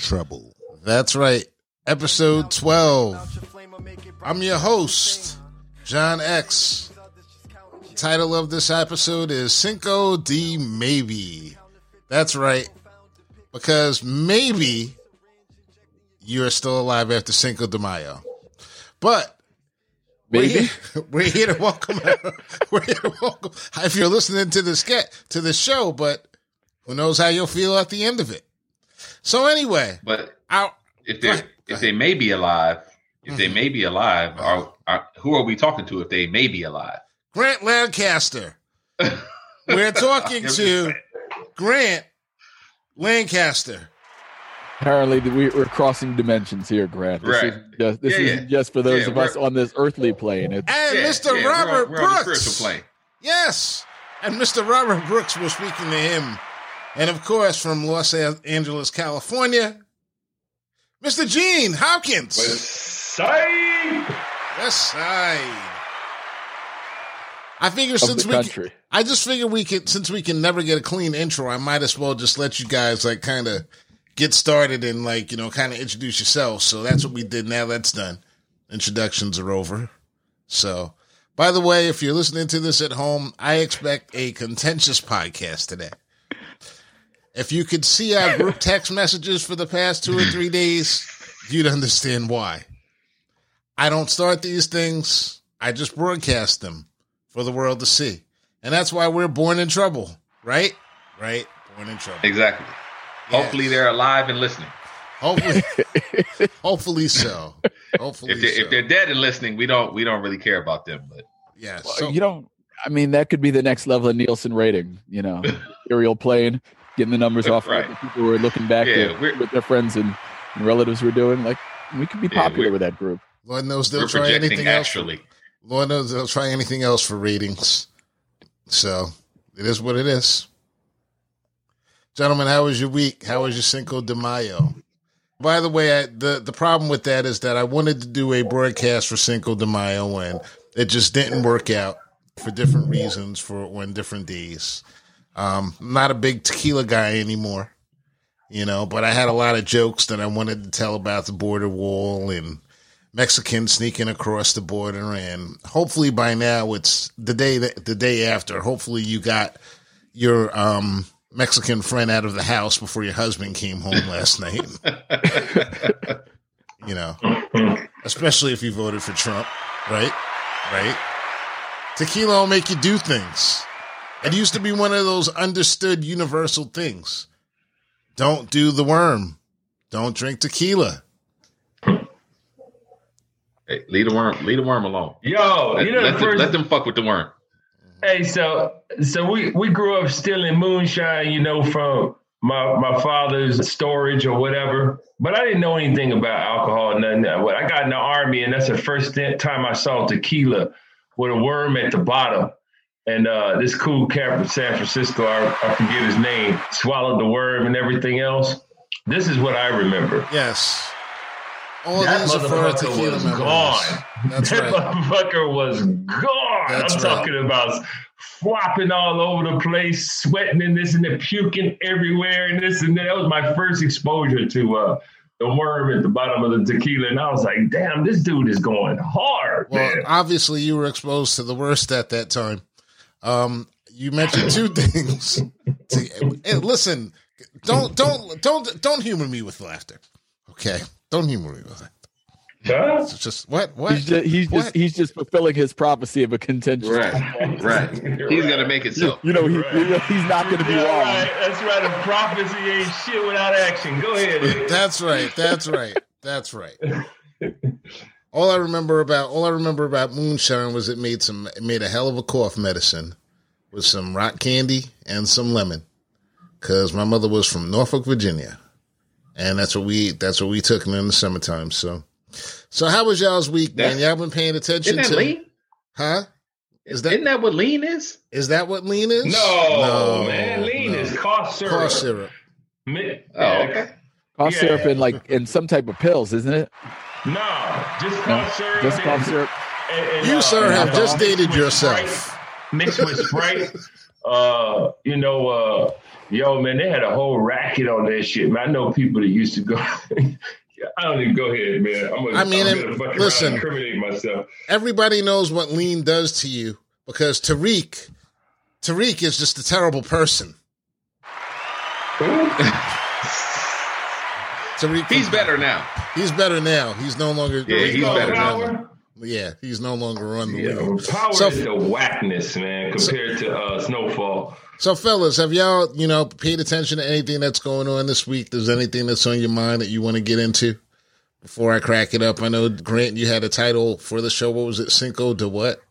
Trouble. That's right. Episode 12. I'm your host, John X. The title of this episode is Cinco de Maybe. That's right. Because maybe you're still alive after Cinco de Mayo. But we're here, we're here to welcome. we're here to welcome. If you're listening to the sketch to the show, but who knows how you'll feel at the end of it. So anyway, But out. if they if they may be alive, if they Mhm. may be alive, are, are who are we talking to? If they may be alive, Grant Lancaster. We're talking to Grant Lancaster. Apparently, we, we're crossing dimensions here, Grant. This Right. isn't just, this Yeah, isn't yeah. just for those Yeah, of us on this earthly plane. It's, And Yeah, Mr. yeah, we're on- Robert we're on the Brooks. spiritual plane. Yes. And Mr. Robert Brooks, we're speaking to him. And of course, from Los Angeles, California, Mr. Gene Hopkins. Side. West Side. I figure of since we can. I just figure we can since we can never get a clean intro, I might as well just let you guys like kind of get started and like, you know, kind of introduce yourselves. So that's what we did. Now that's done. Introductions are over. So, by the way, if you're listening to this at home, I expect a contentious podcast today. If you could see our group text messages for the past two or three days, you'd understand why. I don't start these things. I just broadcast them for the world to see. And that's why we're born in trouble, right? Right? Born in trouble. exactly. Yes. Hopefully, they're alive and listening. Hopefully, hopefully so. Hopefully, If they're, so. if they're dead and listening, we don't we don't really care about them. But yeah, Well, So, you don't. I mean, that could be the next level of Nielsen rating. You know, aerial plane, getting the numbers off Right. what the people who are looking back Yeah, to we're- what their friends and, and relatives were doing. Like, we could be popular we're- with that group. Lord knows they'll we're try projecting anything else. actually. Lord knows they'll try anything else for ratings. So it is what it is. Gentlemen, how was your week? How was your Cinco de Mayo? By the way, I, the the problem with that is that I wanted to do a broadcast for Cinco de Mayo and it just didn't work out for different reasons for on different days. Um, I'm not a big tequila guy anymore, you know, but I had a lot of jokes that I wanted to tell about the border wall and Mexicans sneaking across the border, and hopefully by now it's the day that the day after. Hopefully you got your um, Mexican friend out of the house before your husband came home last night. you know, especially if you voted for Trump, right? Right? Tequila will make you do things. It used to be one of those understood universal things. Don't do the worm. Don't drink tequila. Hey, leave the worm. Leave the worm alone. Yo, Let, you know let the them, first. let them fuck with the worm. Hey, so so we we grew up stealing moonshine, you know, from my my father's storage or whatever. But I didn't know anything about alcohol, nothing. When I got in the army, and that's the first time I saw tequila with a worm at the bottom. And uh, this cool cat from San Francisco, I, I forget his name, swallowed the worm and everything else. This is what I remember. Yes. All that these are for our motherfucker was memories. gone. That's that right. motherfucker was gone. That's I'm right. talking about flopping all over the place, sweating and this and that, puking everywhere and this and that. That was my first exposure to uh, the worm at the bottom of the tequila. And I was like, damn, this dude is going hard, Well, man. obviously you were exposed to the worst at that time. Um, you mentioned two things. To, hey, listen, don't don't don't don't humor me with laughter. Okay, don't humor me with that. Huh? It's just what what He's just, he's What? just he's just fulfilling his prophecy of a contentious. Right, right. He's gonna make it so. You know, he, Right. you know, he's not going to be Yeah, wrong. right. That's right. A prophecy ain't shit without action. Go ahead. That's right. That's right. That's right. All I remember about all I remember about moonshine was it made some it made a hell of a cough medicine with some rock candy and some lemon. Cause my mother was from Norfolk, Virginia. And that's what we that's what we took in the summertime. So so how was y'all's week, man? That's- Y'all been paying attention Isn't that to lean? Huh? Is that Isn't that what lean is? is that what lean is? No, man. Lean no. is cough syrup. cough syrup. Oh, okay. Cough Yeah. syrup in like in some type of pills, isn't it? No, just No, cough syrup. just cough syrup. and- and, You, uh, sir, and have just dated yourself. Sprite, Mixed with Sprite Uh, you know, uh, yo, man, they had a whole racket on that shit. Man, I know people that used to go. I don't even go ahead, man. I'm gonna, I mean, I'm and gonna fuck listen. incriminate myself. Everybody knows what lean does to you because Tariq, Tariq is just a terrible person. Tariq, He's better now. He's better now. He's no longer. Yeah, he's No better now. Yeah, he's no longer on the Yeah, league. power So- is the whackness, man, compared to uh, Snowfall. So, fellas, have y'all, you know, paid attention to anything that's going on this week? There's anything that's on your mind that you want to get into before I crack it up? I know, Grant, you had a title for the show. What was it? Cinco de what?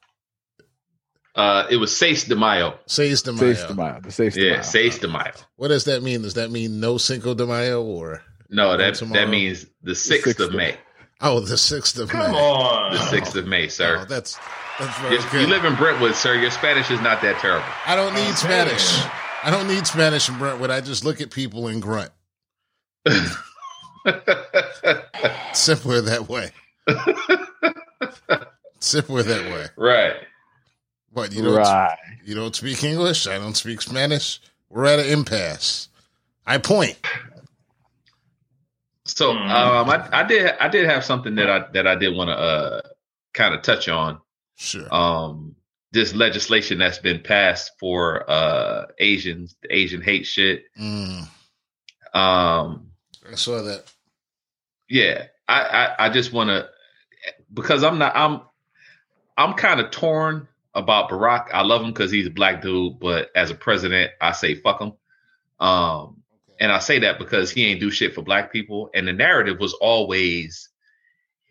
Uh, it was Seis de Mayo. Seis de Mayo. Seis de Mayo. Seis de Yeah, Mayo. Seis de Mayo. What does that mean? Does that mean no Cinco de Mayo or? No, that Tomorrow. that means the sixth sixth of of- May. Oh, the 6th of Come May. on. The sixth of May, sir. Oh, that's, that's very Yes, good. you live in Brentwood, sir. Your Spanish is not that terrible. I don't need Oh, Spanish. man. I don't need Spanish in Brentwood. I just look at people and grunt. Simpler that way. Simpler that way. right. What you don't Right. you don't speak English? I don't speak Spanish. We're at an impasse. I point. So Mhm. um, I, I did I did have something that I that I did want to uh, kind of touch on. Sure. Um, this legislation that's been passed for uh, Asians, Asian hate shit. Mm, Um, I saw that. yeah, I I, I just want to because I'm not I'm I'm kind of torn about Barack. I love him because he's a black dude, but as a president, I say fuck him. Um, and I say that because he ain't do shit for black people. And the narrative was always,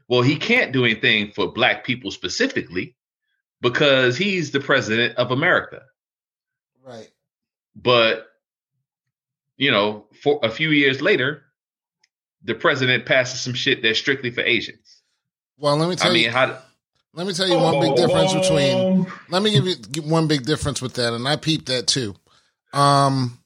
well, he can't do anything for black people specifically because he's the president of America. Right. But, you know, for a few years later, the president passes some shit that's strictly for Asians. Well, let me tell I mean, you. how, Let me tell you one big difference between. Let me give you one big difference with that, and I peeped that too. Um,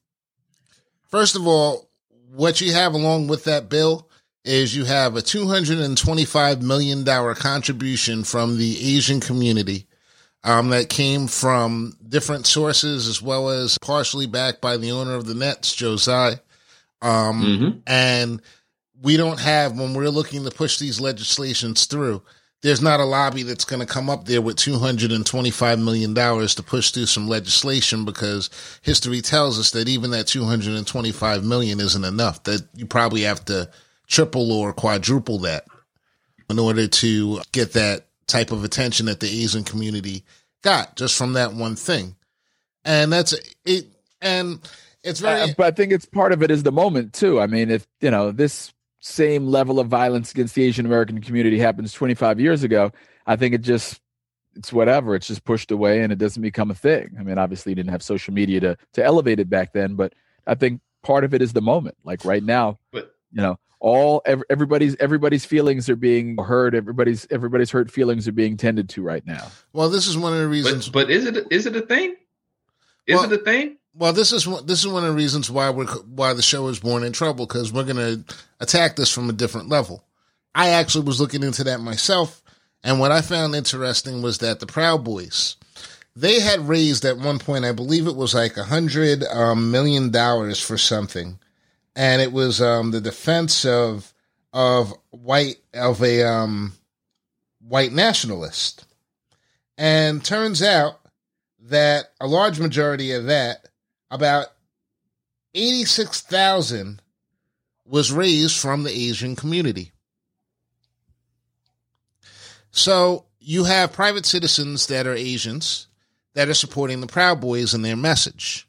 first of all, what you have along with that bill is you have a two hundred and twenty-five million dollar contribution from the Asian community. Um, that came from different sources as well as partially backed by the owner of the Nets, Joe Tsai. Um, Mhm. and we don't have when we're looking to push these legislations through there's not a lobby that's going to come up there with 225 million dollars to push through some legislation because history tells us that even that 225 million isn't enough that you probably have to triple or quadruple that in order to get that type of attention that the Asian community got just from that one thing and that's it and it's very Uh, but I think it's part of it is the moment too. I mean, if you know this same level of violence against the Asian American community happens 25 years ago, I think it just it's whatever. It's just pushed away and it doesn't become a thing. I mean, obviously, you didn't have social media to to elevate it back then, but I think part of it is the moment. Like right now, But- you know, all everybody's everybody's feelings are being heard. Everybody's everybody's hurt feelings are being tended to right now. well this is one of the reasons but, but is it is it a thing? Is Well- it a thing? Well, this is this is one of the reasons why we're why the show is born in trouble because we're going to attack this from a different level. I actually was looking into that myself, and what I found interesting was that the Proud Boys they had raised at one point, I believe it was like a hundred um, million dollars for something, and it was um, the defense of of white of a um, white nationalist, and turns out that a large majority of that about 86,000 was raised from the Asian community. So you have private citizens that are Asians that are supporting the Proud Boys and their message.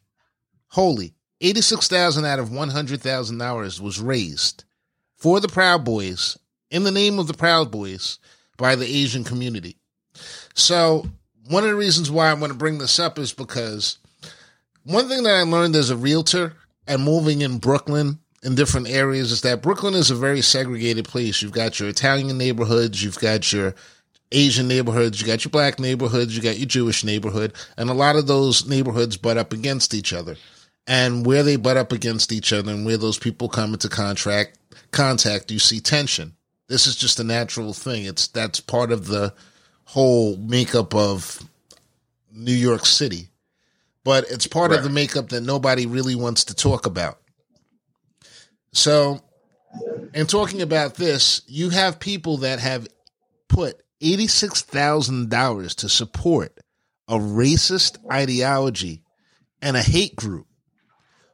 Holy, 86,000 out of $100,000 was raised for the Proud Boys in the name of the Proud Boys by the Asian community. So one of the reasons why I want to bring this up is because one thing that I learned as a realtor and moving in Brooklyn in different areas is that Brooklyn is a very segregated place. You've got your Italian neighborhoods, you've got your Asian neighborhoods, you got your black neighborhoods, you got your Jewish neighborhood, and a lot of those neighborhoods butt up against each other. And where they butt up against each other and where those people come into contract contact, you see tension. This is just a natural thing. It's that's part of the whole makeup of New York City. But it's part Right. of the makeup that nobody really wants to talk about. So, in talking about this, you have people that have put $86,000 to support a racist ideology and a hate group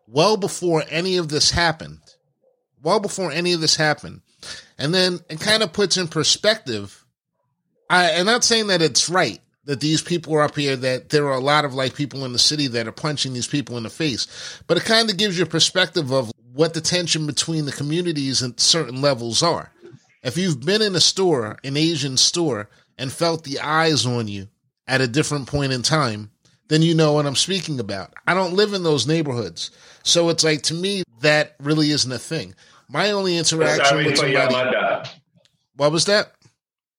well before any of this happened. Well before any of this happened. And then it kind of puts in perspective. I, I'm not saying that it's right that these people are up here, that there are a lot of like people in the city that are punching these people in the face, but it kind of gives you a perspective of what the tension between the communities at certain levels are. If you've been in a store, an Asian store, and felt the eyes on you at a different point in time, then you know what I'm speaking about. I don't live in those neighborhoods. So it's like, to me, that really isn't a thing. My only interaction with somebody, what was that?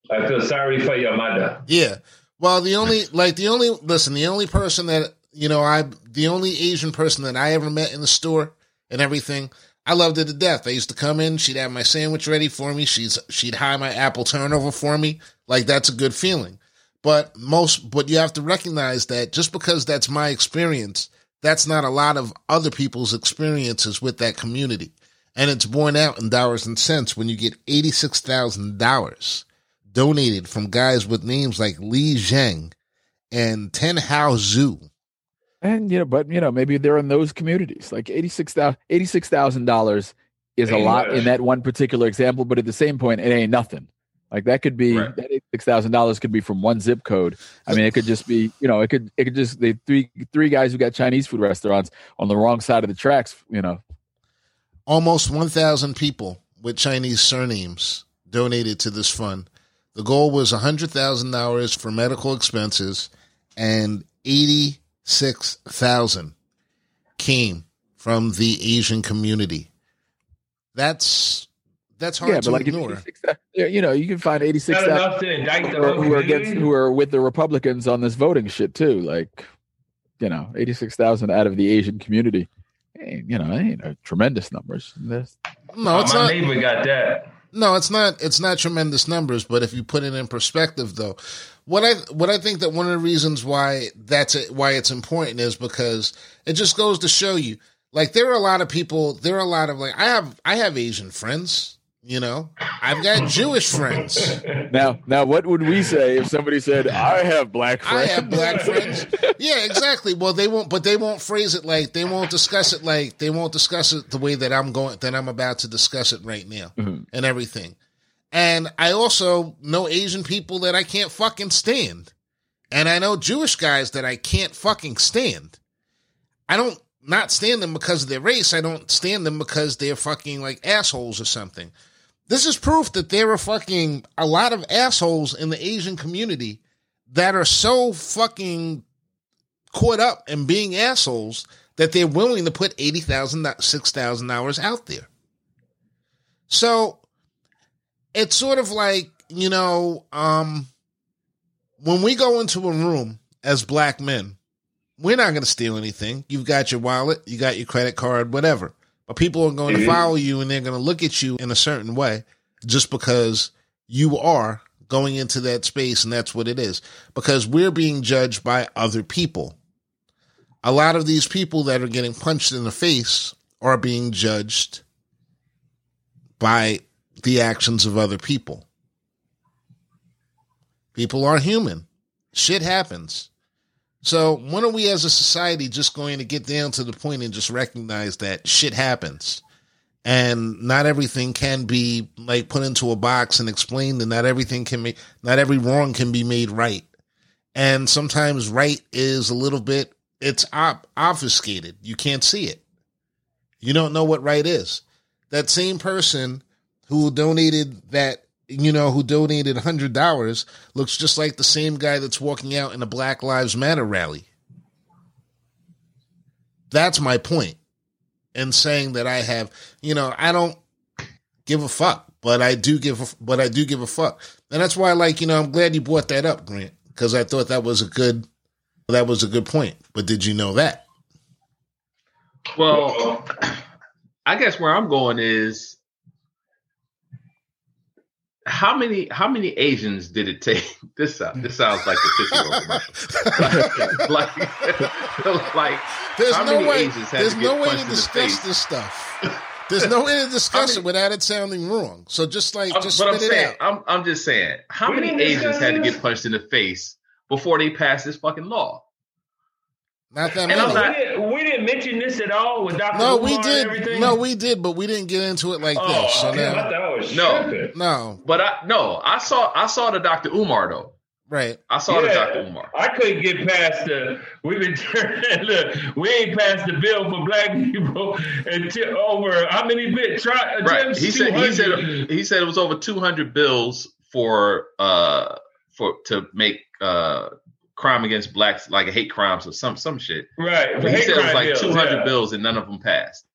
I feel sorry for your mother. Yeah. Well, the only like the only listen, the only person that you know, I the only Asian person that I ever met in the store and everything, I loved her to death. I used to come in, she'd have my sandwich ready for me, she's she'd hide my apple turnover for me. Like that's a good feeling. But most but you have to recognize that just because that's my experience, that's not a lot of other people's experiences with that community. And it's borne out in dollars and cents when you get eighty-six thousand dollars donated from guys with names like Li Zheng and Ten Hao Zhu. And you know, but you know, maybe they're in those communities. Like eighty six thousand eighty six thousand dollars is a lot much. in that one particular example, but at the same point, it ain't nothing. Like that could be Right. that eighty six thousand dollars could be from one zip code. I mean, it could just be you know, it could it could just the three three guys who got Chinese food restaurants on the wrong side of the tracks. You know, Almost 1,000 people with Chinese surnames donated to this fund. The goal was $100,000 for medical expenses and 86,000 came from the Asian community. That's that's hard yeah, to but like ignore. 86 yeah, you know, you can find eighty six Not thousand enough to indict the who are, who are against who are with the Republicans on this voting shit too. Like, you know, eighty six thousand out of the Asian community. You know, ain't a tremendous numbers. There's- no, it's my not. neighbor got that. No, it's not. It's not tremendous numbers, but if you put it in perspective, though, what I what I think that one of the reasons why that's it, why it's important is because it just goes to show you, like there are a lot of people. There are a lot of like I have I have Asian friends. You know, I've got Jewish friends. Now, now, what would we say if somebody said, "I have black friends"? I have black friends. Yeah, exactly. Well, they won't, but they won't phrase it like they won't discuss it like they won't discuss it the way that I'm going that I'm about to discuss it right now Mhm. and everything. And I also know Asian people that I can't fucking stand, and I know Jewish guys that I can't fucking stand. I don't not stand them because of their race. I don't stand them because they're fucking like assholes or something. This is proof that there are fucking a lot of assholes in the Asian community that are so fucking caught up in being assholes that they're willing to put eighty thousand, six thousand dollars out there. So it's sort of like you know, um, when we go into a room as black men, we're not going to steal anything. You've got your wallet, you got your credit card, whatever. But people are going to Mhm. follow you and they're going to look at you in a certain way just because you are going into that space and that's what it is. Because we're being judged by other people. A lot of these people that are getting punched in the face are being judged by the actions of other people. People are human. Shit happens. So when are we as a society just going to get down to the point and just recognize that shit happens? And not everything can be like put into a box and explained, and not everything can be, not every wrong can be made right. And sometimes right is a little bit, it's op- obfuscated. You can't see it. You don't know what right is. That same person who donated that, you know, who donated hundred dollars looks just like the same guy that's walking out in a Black Lives Matter rally. That's my point in saying that I have, you know, I don't give a fuck, but I do give, a, but I do give a fuck, and that's why, like, you know, I'm glad you brought that up, Grant, because I thought that was a good, that was a good point. But did you know that? Well, I guess where I'm going is how many how many Asians did it take? This sounds this sounds like a Tootsie commercial. like, like There's how no many way. Asians had There's to no way to discuss this stuff. There's no way to discuss it without it sounding wrong. So just like I'm- just but I'm spit it saying, out. I'm I'm just saying, how We many Asians had to get punched in the face before they passed this fucking law? Not that and I'm many. not- we, didn't, we didn't mention this at all with Dr. no, Umar we and did. everything? No, we did, but we didn't get into it like Oh, this. So damn, I now, thought I was No. tripping. no, But I no, I saw I saw the Dr. Umar though. right. I saw the Dr. Umar. I couldn't get past the. We've been look. We ain't passed the bill for black people until over how many bit try Right. He said he said he said it was over 200 bills for uh for to make uh crime against blacks like hate crimes or some some shit. right. But he said it was like 200 yeah. bills and none of them passed.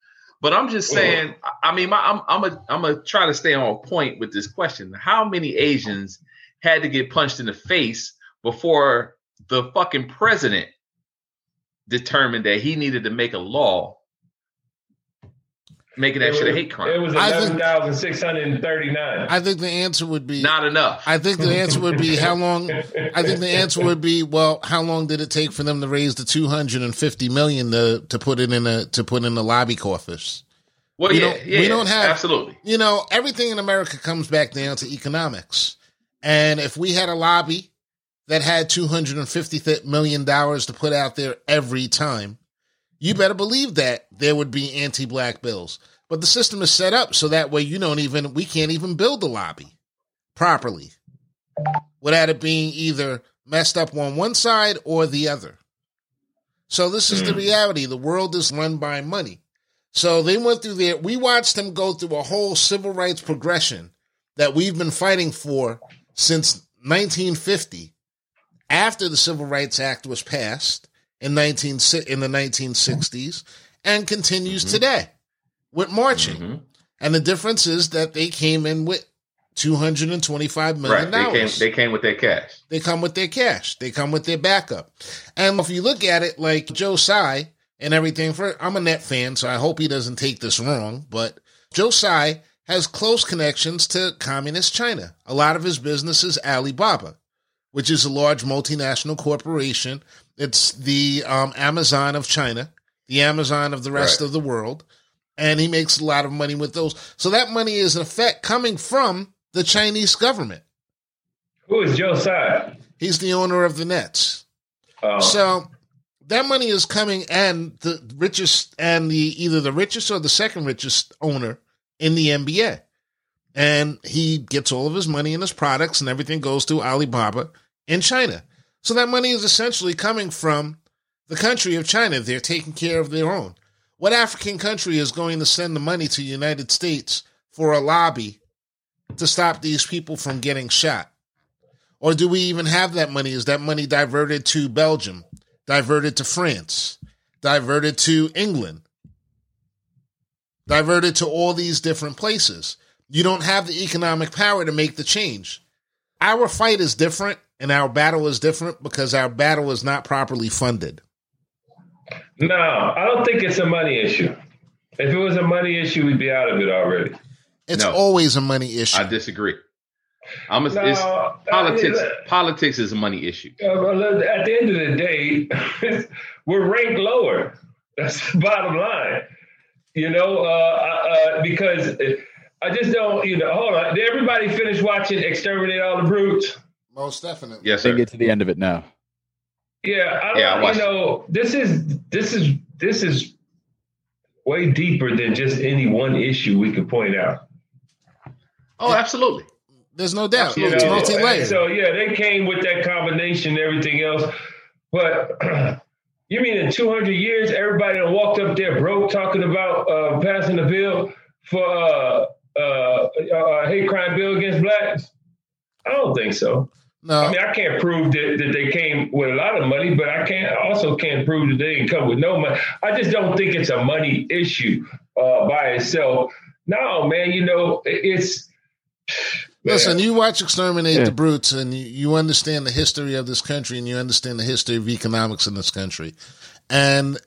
But I'm just saying, I- mean, my, I'm I'm a, I'm gonna try to stay on point with this question. How many Asians had to get punched in the face before the fucking president determined that he needed to make a law making that It shit a hate crime. It was I eleven thousand six hundred and thirty nine. I think the answer would be. Not enough. I think the answer would be how long. I think the answer would be well, how long did it take for them to raise the two hundred and fifty million to to put it in a to put in the lobby coffers? well, we yeah, don't- yeah, we don't have- absolutely. You know, everything in America comes back down to economics. And if we had a lobby that had two hundred and fifty million dollars to put out there every time, you better believe that there would be anti-black bills. But the system is set up so that way you don't even we can't even build the lobby properly without it being either messed up on one side or the other. So this is the hmm. reality. The world is run by money. So they went through there. We watched them go through a whole civil rights progression that we've been fighting for since 1950. After the Civil Rights Act was passed in 19 in the 1960s and continues today with marching. Mhm. And the difference is that they came in with 225 Right. million They came dollars. they came with their cash. They come with their cash. They come with their backup. And if you look at it like Joe Tsai and everything, for I'm a net fan, so I hope he doesn't take this wrong, but Joe Tsai has close connections to communist China. A lot of his business is Alibaba, which is a large multinational corporation. It's the um, Amazon of China, the Amazon of the rest Right. of the world. And he makes a lot of money with those. So that money is in effect coming from the Chinese government. Who is Joe Tsai? He's the owner of the Nets. Oh, So that money is coming, and the richest, and the either the richest or the second richest owner in the NBA, and he gets all of his money and his products, and everything goes through Alibaba in China. So that money is essentially coming from the country of China. They're taking care of their own. What African country is going to send the money to the United States for a lobby to stop these people from getting shot? Or do we even have that money? Is that money diverted to Belgium, diverted to France, diverted to England, diverted to all these different places? You don't have the economic power to make the change. Our fight is different and our battle is different because our battle is not properly funded. no, I don't think it's a money issue. If it was a money issue, we'd be out of it already. It's No. always a money issue. I disagree. I'm a, No, it's, I politics. mean, politics is a money issue. Uh, at the end of the day, we're ranked lower. That's the bottom line. You know, uh, uh, because I just don't. You know, hold on. Did everybody finish watching "Exterminate All the Brutes"? Most definitely. Yes, They sir. get to the end of it now. Yeah, I don't. Yeah, I you know, this is this is this is way deeper than just any one issue we could point out. Oh, absolutely. There's no doubt. You it's know, multi-layered. so yeah, they came with that combination and everything else. But you mean in 200 years, everybody that walked up there broke talking about uh, passing a bill for uh, uh, a hate crime bill against blacks? I don't think so. No, I mean, I can't prove that, that they came with a lot of money, but I can't I also can't prove that they didn't come with no money. I just don't think it's a money issue uh, by itself. No, man, you know, it- it's Listen, you watch Exterminate Yeah. the Brutes and you, you understand the history of this country and you understand the history of economics in this country. And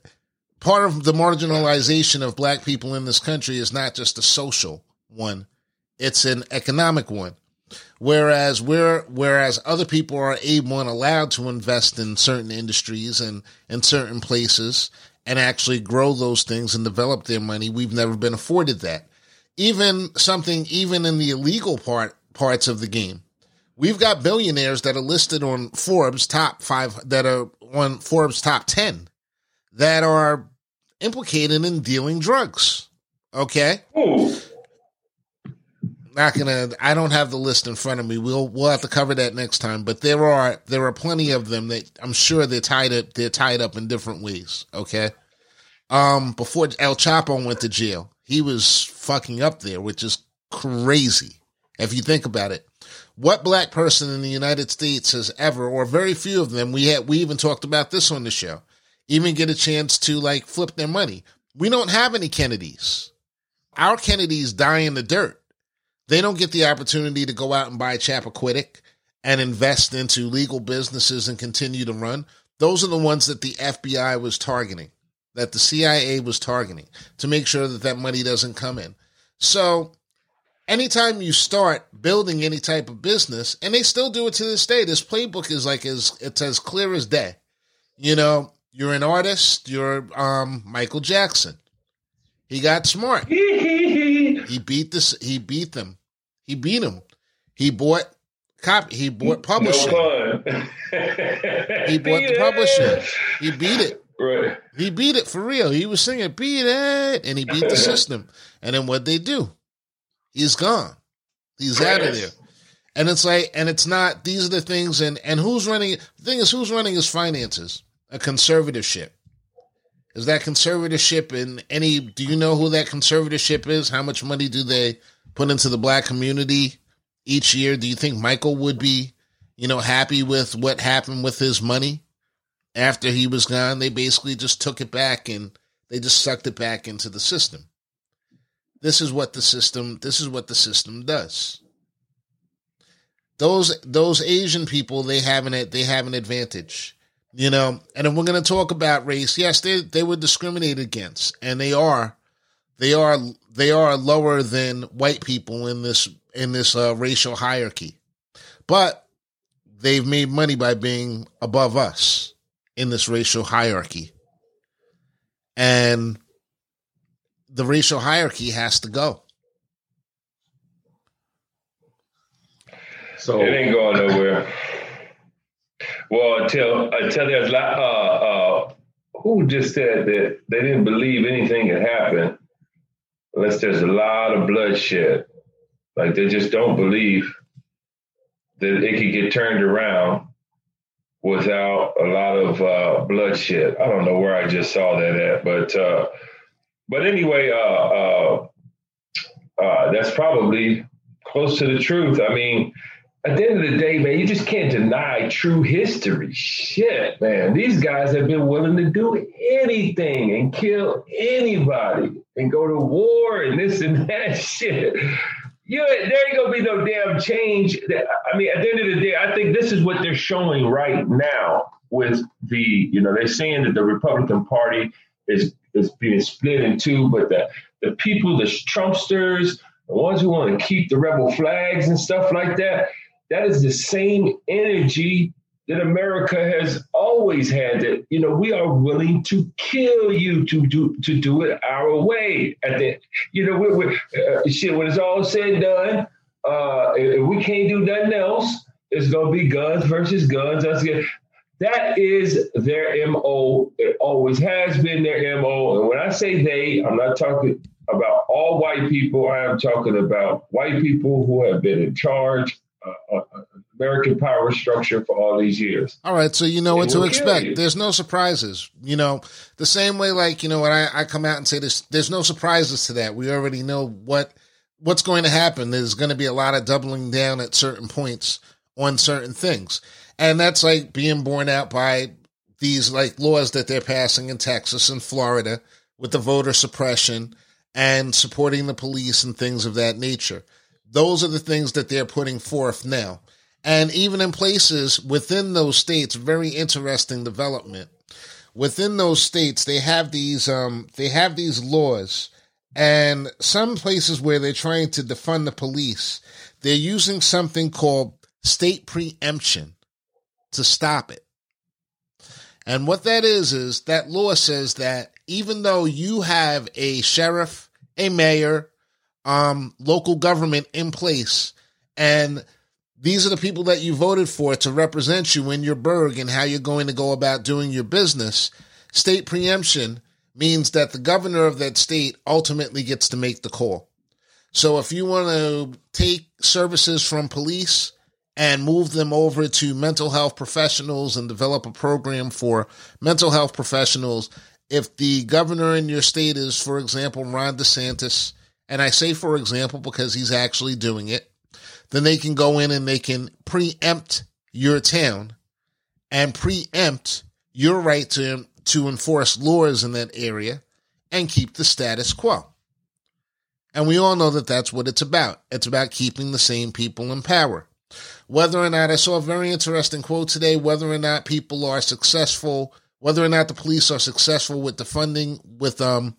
part of the marginalization of black people in this country is not just a social one, it's an economic one. Whereas we're whereas other people are able and allowed to invest in certain industries and in certain places and actually grow those things and develop their money, we've never been afforded that. Even something even in the illegal part parts of the game. We've got billionaires that are listed on Forbes top 5 that are on Forbes top 10 that are implicated in dealing drugs. Okay? Ooh. Not gonna I don't have the list in front of me. We'll we'll have to cover that next time. But there are there are plenty of them that I'm sure they're tied up they're tied up in different ways. Okay. Um before El Chapo went to jail, he was fucking up there, which is crazy. If you think about it. What black person in the United States has ever, or very few of them, we had we even talked about this on the show, even get a chance to like flip their money. We don't have any Kennedys. Our Kennedys die in the dirt they don't get the opportunity to go out and buy Chappaquiddick and invest into legal businesses and continue to run. Those are the ones that the FBI was targeting, that the CIA was targeting to make sure that that money doesn't come in. So, anytime you start building any type of business, and they still do it to this day, this playbook is like as it's as clear as day. You know, you're an artist, you're um, Michael Jackson. He got smart. he beat this. He beat them he beat him. He bought copy. He bought publishing. No he bought the publishing. He beat it. Right. He beat it for real. He was singing "Beat It," and he beat the system. And then what they do? He's gone. He's out of there. And it's like, and it's not. These are the things. And and who's running? The thing is, who's running his finances? A conservatorship. Is that conservatorship in any? Do you know who that conservatorship is? How much money do they put into the black community each year, do you think Michael would be, you know, happy with what happened with his money after he was gone? They basically just took it back and they just sucked it back into the system. This is what the system this is what the system does. Those those Asian people, they have an they have an advantage. You know, and if we're gonna talk about race, yes, they they were discriminated against, and they are they are they are lower than white people in this in this uh, racial hierarchy, but they've made money by being above us in this racial hierarchy, and the racial hierarchy has to go. So it ain't going nowhere. Well, until until there's uh, uh, who just said that they didn't believe anything had happened unless there's a lot of bloodshed. Like they just don't believe that it could get turned around without a lot of uh, bloodshed. I don't know where I just saw that at, but uh, but anyway, uh, uh, uh, that's probably close to the truth. I mean, at the end of the day, man, you just can't deny true history. Shit, man. These guys have been willing to do anything and kill anybody and go to war and this and that shit. You, there ain't gonna be no damn change. I mean, at the end of the day, I think this is what they're showing right now with the, you know, they're saying that the Republican Party is is being split in two, but the the people, the Trumpsters, the ones who want to keep the rebel flags and stuff like that, that is the same energy that America has always had. That you know we are willing to kill you to do to do it our way. At the you know we we uh, shit when it's all said and done, uh, if we can't do nothing else, it's gonna be guns versus guns. Good. That is their MO. It always has been their MO. And when I say they, I'm not talking about all white people. I am talking about white people who have been in charge uh, uh, American power structure for all these years. All right, so you know what to expect. There's no surprises. You know, the same way, like you know, when I, I come out and say this, there's no surprises to that. We already know what what's going to happen. There's going to be a lot of doubling down at certain points on certain things, and that's like being borne out by these like laws that they're passing in Texas and Florida with the voter suppression and supporting the police and things of that nature. Those are the things that they're putting forth now. And even in places within those states, very interesting development. Within those states, they have these um, they have these laws, and some places where they're trying to defund the police, they're using something called state preemption to stop it. And what that is, is that law says that even though you have a sheriff, a mayor, um, local government in place, and these are the people that you voted for to represent you in your burg and how you're going to go about doing your business, state preemption means that the governor of that state ultimately gets to make the call. So if you want to take services from police and move them over to mental health professionals and develop a program for mental health professionals, if the governor in your state is, for example, Ron DeSantis, and I say for example because he's actually doing it, then they can go in and they can preempt your town and preempt your right to to enforce laws in that area and keep the status quo. And we all know that that's what it's about. It's about keeping the same people in power. Whether or not I saw a very interesting quote today, whether or not people are successful, whether or not the police are successful with the funding, with um,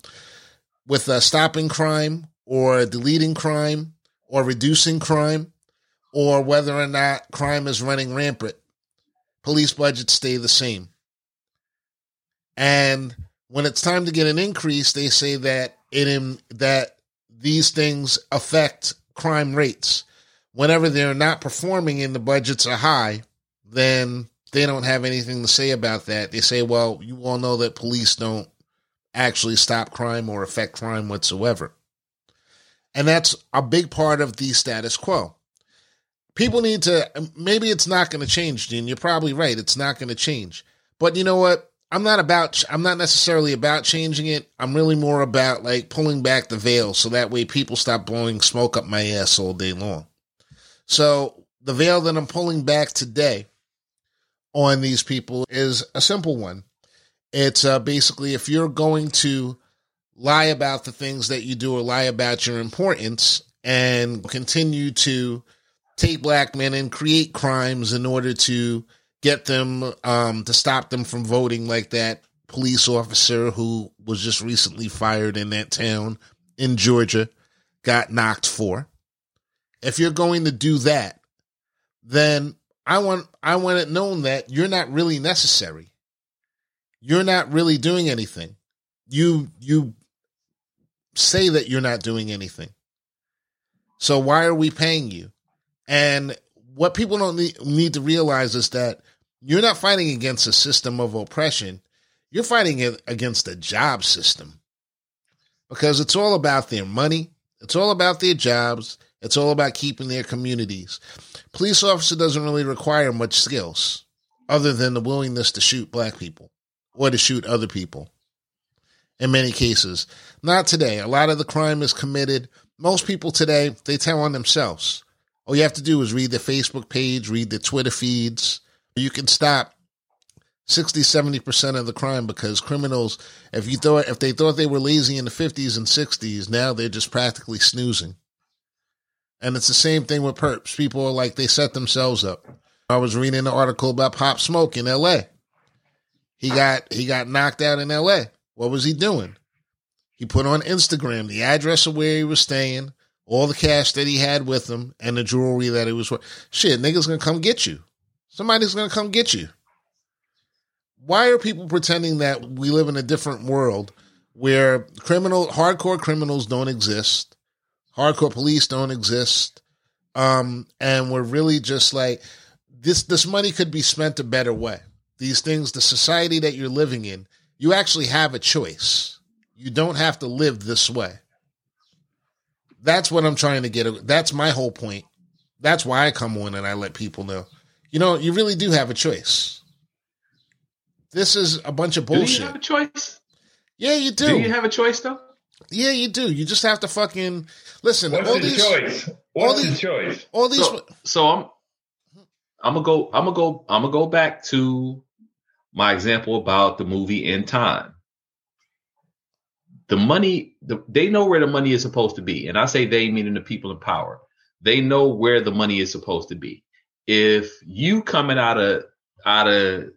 with uh, stopping crime or deleting crime or reducing crime, or whether or not crime is running rampant, police budgets stay the same. And when it's time to get an increase, they say that it that these things affect crime rates. Whenever they're not performing and the budgets are high, then they don't have anything to say about that. They say, well, you all know that police don't actually stop crime or affect crime whatsoever. And that's a big part of the status quo. People need to, maybe it's not going to change, Gene. You're probably right. It's not going to change. But you know what? I'm not about I'm not necessarily about changing it. I'm really more about like pulling back the veil so that way people stop blowing smoke up my ass all day long. So the veil that I'm pulling back today on these people is a simple one. It's uh, basically if you're going to lie about the things that you do or lie about your importance and continue to take black men and create crimes in order to get them um, to stop them from voting like that police officer who was just recently fired in that town in Georgia got knocked for. If you're going to do that, then I want I want it known that you're not really necessary. You're not really doing anything. You you say that you're not doing anything. So why are we paying you? And what people don't need, to realize is that you're not fighting against a system of oppression. You're fighting against a job system because it's all about their money. It's all about their jobs. It's all about keeping their communities. Police officer doesn't really require much skills other than the willingness to shoot black people or to shoot other people. In many cases, not today. A lot of the crime is committed. Most people today, they tell on themselves. All you have to do is read their Facebook page, read their Twitter feeds, you can stop 60 70% of the crime because criminals if you thought if they thought they were lazy in the 50s and 60s now they're just practically snoozing. And it's the same thing with perps. People are like they set themselves up. I was reading an article about pop smoke in la he got he got knocked out in la what was he doing? He put on instagram the address of where he was staying all the cash that he had with him and the jewelry that he was worth. shit niggas gonna come get you Somebody's to come get you. Why are people pretending that we live in a different world where criminal, hardcore criminals don't exist, hardcore police don't exist, um, and we're really just like this? This money could be spent a better way. These things, the society that you're living in, you actually have a choice. You don't have to live this way. That's what I'm trying to get. That's my whole point. That's why I come on and I let people know you know, you really do have a choice. This is a bunch of bullshit. Do you have a choice? Yeah, you do. Do you have a choice though? Yeah, you do. You just have to fucking listen. What's all the these, choice? What's all the these, choice? All these. So, so I'm I'm gonna go I'm gonna go I'm gonna go back to my example about the movie in time. The money, the, they know where the money is supposed to be, and I say they meaning the people in power. They know where the money is supposed to be if you coming out of out of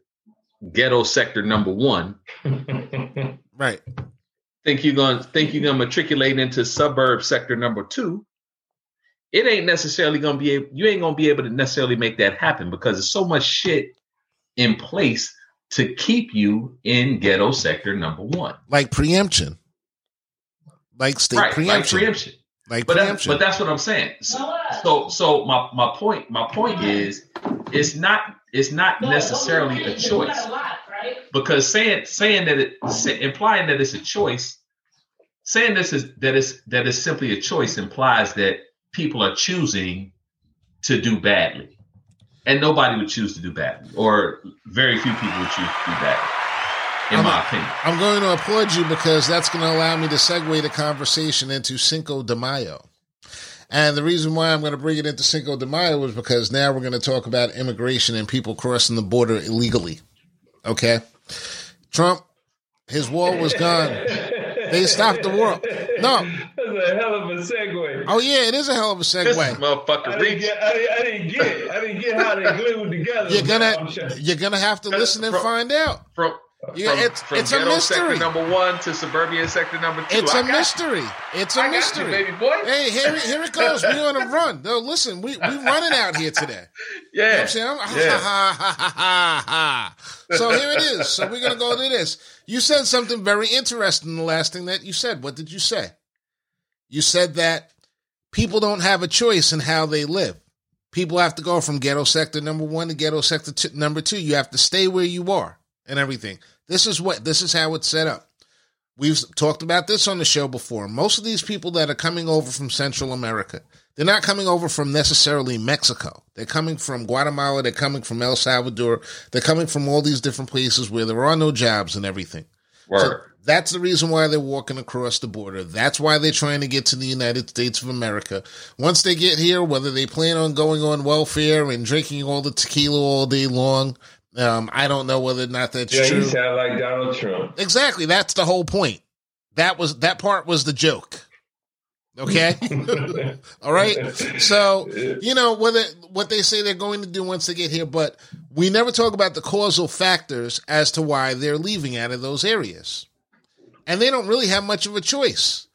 ghetto sector number one, right? Think you're gonna think you're gonna matriculate into suburb sector number two. it ain't necessarily gonna be able, you ain't gonna be able to necessarily make that happen because there's so much shit in place to keep you in ghetto sector number one. Like preemption. Like state right, preemption. like preemption. Like But that's, preemption. but that's what I'm saying. So, so, so my, my point, my point is, it's not, it's not necessarily a choice because saying, saying that it, say, implying that it's a choice, saying this is that is that is simply a choice implies that people are choosing to do badly, and nobody would choose to do badly, or very few people would choose to do badly, in I'm my a- opinion. I'm going to applaud you because that's going to allow me to segue the conversation into Cinco de Mayo. And the reason why I'm going to bring it into Cinco de Mayo is because now we're going to talk about immigration and people crossing the border illegally. Okay? Trump, his wall was gone. They stopped the world. No. That's a hell of a segue. Oh, yeah, it is a hell of a This segue. motherfucker I didn't, get, I, didn't, I didn't get I didn't get how they glued together. You're gonna you're gonna have to listen and From- find out. from Yeah, from, it's- from it's a mystery. number one to suburban sector number two. It's I a mystery. It's a You. I mystery. you, baby boy. Hey, here, here it goes. We're on a run. No, listen, we we running out here today. You know yeah, I'm saying? I'm- Yeah. ha, ha, ha, ha, ha. So here it is. So we're gonna go to this. You said something very interesting. The last thing that you said. What did you say? You said that people don't have a choice in how they live. People have to go from ghetto sector number one to ghetto sector t- number two. You have to stay where you are and everything. This is what this is how it's set up. We've talked about this on the show before. Most of these people that are coming over from Central America, they're not coming over from necessarily Mexico. They're coming from Guatemala. They're coming from El Salvador. They're coming from all these different places where there are no jobs and everything. So that's the reason why they're walking across the border. That's why they're trying to get to the United States of America. Once they get here, whether they plan on going on welfare and drinking all the tequila all day long, um, I don't know whether or not that's yeah, true. you sound like Donald Trump. Exactly. That's the whole point. That was that part was the joke. Okay. All right. So you know whether what they say they're going to do once they get here, but we never talk about the causal factors as to why they're leaving out of those areas, and they don't really have much of a choice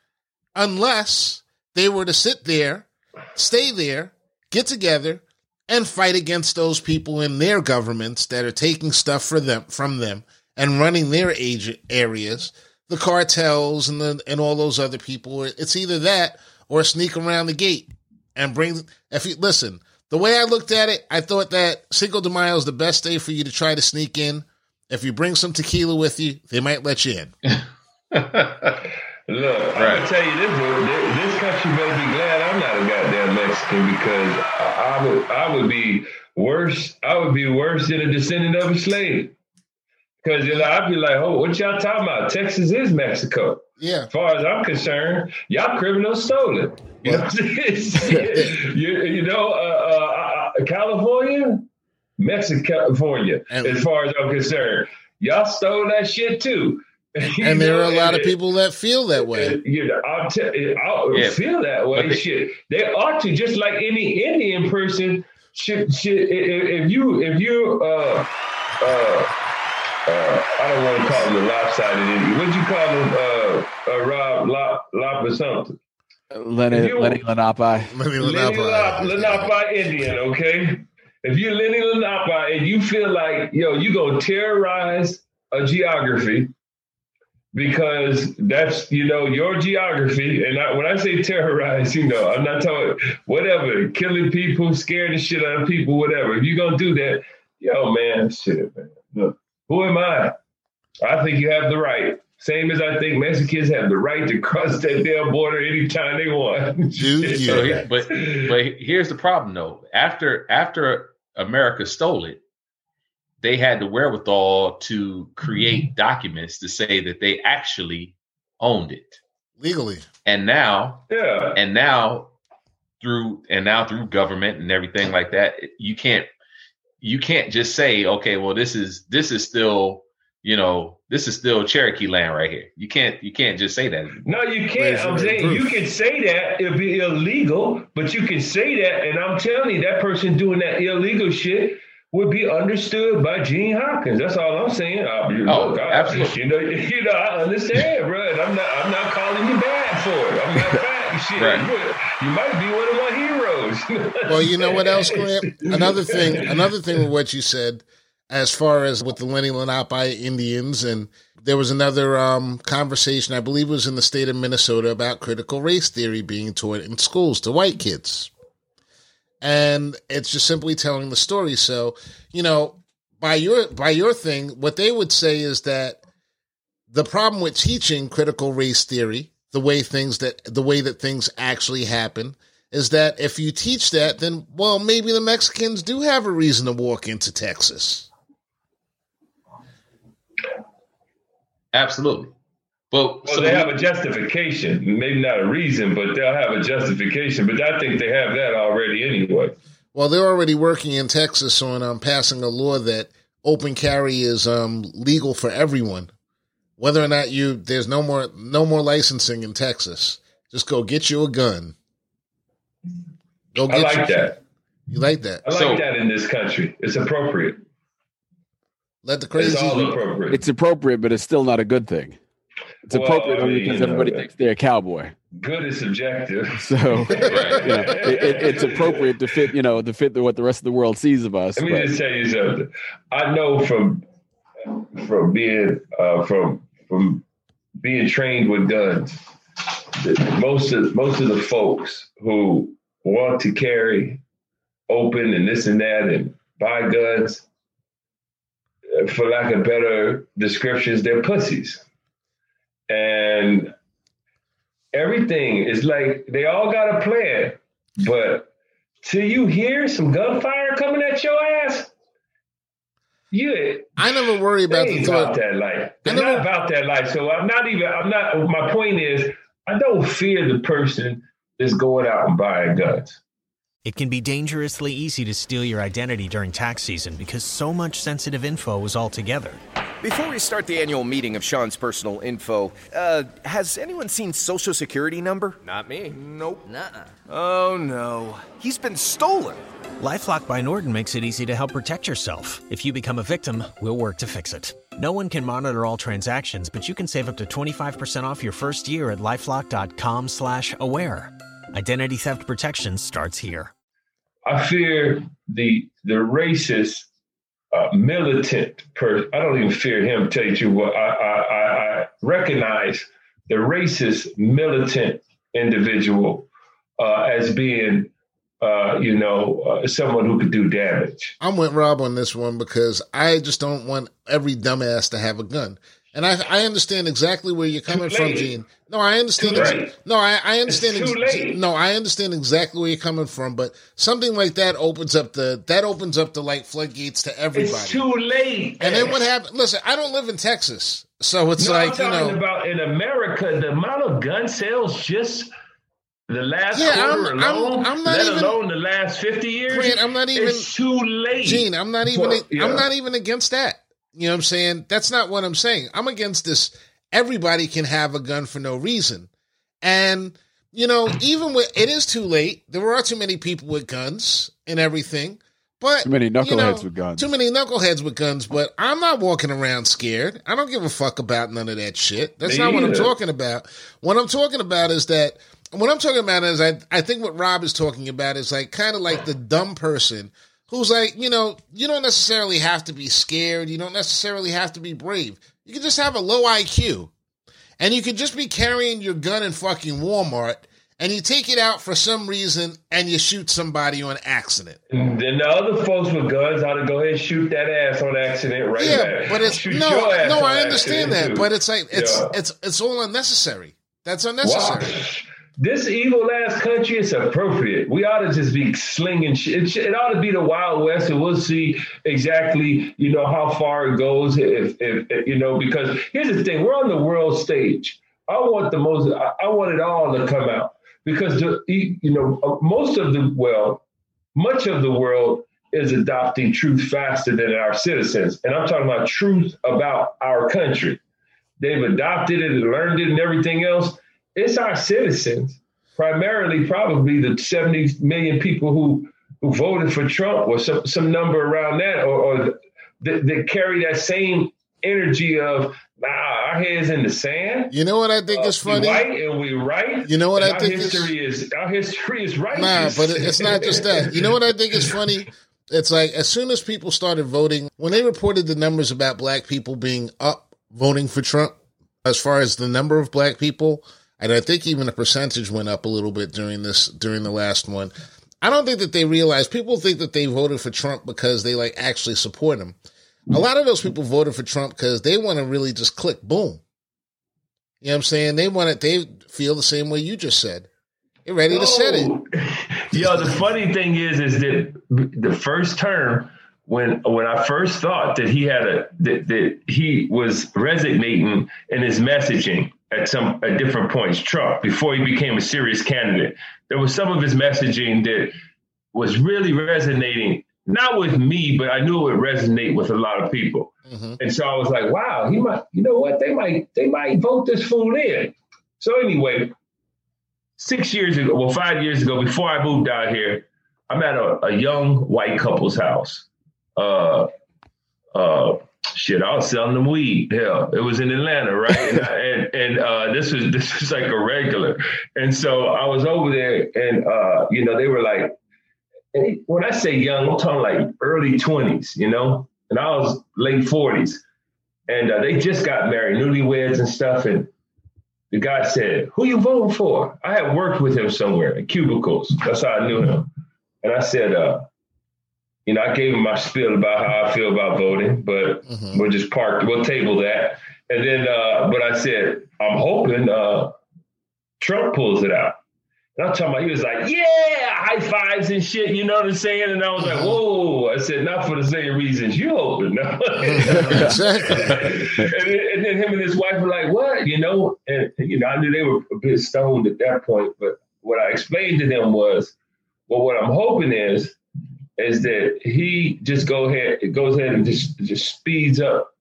unless they were to sit there, stay there, get together, and fight against those people in their governments that are taking stuff for them from them and running their age areas, the cartels and the and all those other people. It's either that or sneak around the gate and bring. If you listen, the way I looked at it, I thought that Cinco de Mayo is the best day for you to try to sneak in. If you bring some tequila with you, they might let you in. Look, I'm gonna tell you this: this this country better be glad I'm not a goddamn Mexican because I, I would I would be worse. I would be worse than a descendant of a slave. Because you know, I'd be like, "Oh, what y'all talking about? Texas is Mexico." Yeah. As far as I'm concerned, y'all criminals stole it. You know, what I'm saying? you, you know, uh, uh, uh, California, Mexico, California. And- as far as I'm concerned, y'all stole that shit too. You And there know, are a lot of people that feel that way. You know, I'll tell I'll Yeah. feel that way. But they- shit, they ought to just like any Indian person. Should, should if, if you if you uh uh uh I don't want to call them the lopsided Indian. What'd you call them? Uh, uh Rob Lop Lop or something. Lenny, If you- Lenni Lenape. Lenny Lenny Lop, Lenape Indian, okay? If you're Lenni Lenape and you feel like, yo, you gonna terrorize a geography because that's, you know, your geography. And I, when I say terrorize, you know, I'm not talking whatever, killing people, scaring the shit out of people, whatever. If you're gonna do that, yo, man, shit, man. Look, who am I? I think you have the right. Same as I think Mexicans have the right to cross that damn border anytime they want. Do you? So he- but but here's the problem though. After after America stole it, they had the wherewithal to create mm-hmm. documents to say that they actually owned it. Legally. And now yeah. and now through and now through government and everything like that, you can't you can't just say, okay, well this is this is still, you know, this is still Cherokee land right here. You can't you can't just say that. No, you can't. I'm saying proof? you can say that it'll be illegal, but you can say that, and I'm telling you, that person doing that illegal shit would be understood by Gene Hopkins. That's all I'm saying. I, oh, look, I, absolutely. You know, you know, I understand, bro. And I'm not, I'm not calling you bad for it. I'm not bad. Shit, right. you might be one of my heroes. well, you know what else, Grant? Another thing, another thing with what you said, as far as with the Lenni Lenape Indians, and there was another um, conversation, I believe it was in the state of Minnesota, about critical race theory being taught in schools to white kids and it's just simply telling the story. So, you know, by your by your thing, what they would say is that the problem with teaching critical race theory, the way things that the way that things actually happen, is that if you teach that, then well, maybe the Mexicans do have a reason to walk into Texas. Absolutely. But well, so they have a justification, maybe not a reason, but they'll have a justification. But I think they have that already anyway. Well, they're already working in Texas on um, passing a law that open carry is um, legal for everyone, whether or not you. There's no more no more licensing in Texas. Just go get you a gun. Go get I like you, that. You like that? I like so, that in this country. It's appropriate. Let the crazy. It's all appropriate. It's appropriate, but it's still not a good thing. It's well, appropriate mean, because everybody thinks they're a cowboy. Good is subjective. So it, it, it's appropriate to fit, you know, to fit what the rest of the world sees of us. Let me but. just tell you something. I know from from being uh, from from being trained with guns, most of most of the folks who want to carry open and this and that and buy guns, for lack of better descriptions, they're pussies and everything is like they all got a plan, but till you hear some gunfire coming at your ass, you I never worry about the about that life. They're never, not about that life. So I'm not even. I'm not. My point is, I don't fear the person that's going out and buying guns. It can be dangerously easy to steal your identity during tax season because so much sensitive info is all together. Before we start the annual meeting of Sean's personal info, uh, has anyone seen Social Security number? Not me. Nope. Nuh-uh. Oh no. He's been stolen. Lifelock by Norton makes it easy to help protect yourself. If you become a victim, we'll work to fix it. No one can monitor all transactions, but you can save up to 25% off your first year at lifelock.com slash aware. Identity theft protection starts here. I fear the the racist uh, militant person. I don't even fear him. Tell you what, I, I, I recognize the racist militant individual uh, as being, uh, you know, uh, someone who could do damage. I'm with Rob on this one because I just don't want every dumbass to have a gun. And I, I understand exactly where you're coming from, Gene. No, I understand. Ex- no, I, I understand. Ex- no, I understand exactly where you're coming from. But something like that opens up the that opens up the like floodgates to everybody. It's too late. And then what happened? Listen, I don't live in Texas, so it's no, like I'm talking you know about in America the amount of gun sales just the last yeah, quarter I'm, alone, I'm, I'm not let even, alone the last fifty years. Grant, I'm not even. It's too late, Gene. I'm not even. Yeah. I'm not even against that. You know what I'm saying? That's not what I'm saying. I'm against this. Everybody can have a gun for no reason. And, you know, even with it is too late, there are too many people with guns and everything. But too many knuckleheads you know, with guns. Too many knuckleheads with guns, but I'm not walking around scared. I don't give a fuck about none of that shit. That's Me not what I'm talking about. What I'm talking about is that what I'm talking about is I I think what Rob is talking about is like kind of like the dumb person who's like, you know, you don't necessarily have to be scared. You don't necessarily have to be brave. You can just have a low IQ. And you could just be carrying your gun in fucking Walmart and you take it out for some reason and you shoot somebody on accident. And then the other folks with guns ought to go ahead and shoot that ass on accident right Yeah, back. but it's shoot no, no, I understand that, too. but it's like it's yeah. it's it's all unnecessary. That's unnecessary. Wow this evil ass country is appropriate. We ought to just be slinging shit. It, it, ought to be the Wild West, and we'll see exactly, you know, how far it goes. If, if, if, you know, because here's the thing: we're on the world stage. I want the most. I, I want it all to come out because the, you know uh, most of the well, much of the world is adopting truth faster than our citizens, and I'm talking about truth about our country. They've adopted it and learned it and everything else it's our citizens, primarily probably the 70 million people who who voted for Trump or some, some number around that or, or that, that carry that same energy of nah, our heads in the sand. You know what I think Uh, is we funny? white and we right. You know what I think is- history is, our history is right. Nah, but it's not just that. You know what I think is funny? It's like as soon as people started voting, when they reported the numbers about black people being up voting for Trump, as far as the number of black people, and I think even the percentage went up a little bit during this during the last one. I don't think that they realize people think that they voted for Trump because they like actually support him. A lot of those people voted for Trump because they want to really just click boom. You know what I'm saying? They want it. They feel the same way you just said. They're ready to set it. No. Oh, yo, the funny thing is, is that the first term, when when I first thought that he had a that, that he was resonating in his messaging at some at different points, Trump, before he became a serious candidate, there was some of his messaging that was really resonating, not with me, but I knew it would resonate with a lot of people. hmm And so I was like, wow, he might, you know what? They might, they might vote this fool in. So anyway, six years ago, well, five years ago, before I moved out here, I'm at a, a young white couple's house. Uh, uh, shit, I was selling them weed. Hell, it was in Atlanta, right? and and, and uh, this was this was like a regular. And so I was over there, and uh, you know, they were like, and when I say young, I'm talking like early 20s, you know, and I was late 40s. And uh, they just got married, newlyweds and stuff. And the guy said, Who you voting for? I had worked with him somewhere in cubicles. That's how I knew him. And I said, uh, you know, I gave him my spiel about how I feel about voting, but Mhm. we'll just park, we'll table that. And then, uh, but I said, I'm hoping uh, Trump pulls it out. And I'm talking about, he was like, yeah, high fives and shit, you know what I'm saying? And I was like, whoa. I said, not for the same reasons you hoping. No. Exactly. and, then, and then him and his wife were like, what? You know? And, you know, I knew they were a bit stoned at that point, but what I explained to them was, well, what I'm hoping is, is that he just go ahead, goes ahead and just, just speeds up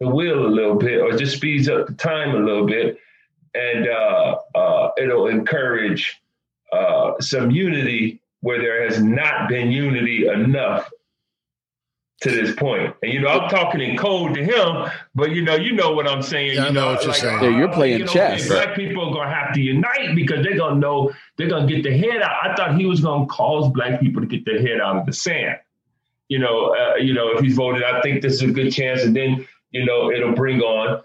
the wheel a little bit, or just speeds up the time a little bit, and uh, uh, it'll encourage uh, some unity where there has not been unity enough to this point. And you know, I'm talking in code to him, but you know, you know what I'm saying. Yeah, I you know what you're saying. Yeah, you're playing you know, chess. Black people are gonna have to unite because they're gonna know they're gonna get their head out. I thought he was gonna cause black people to get their head out of the sand. You know, uh, you know, if he's voted, I think this is a good chance, and then you know, it'll bring on,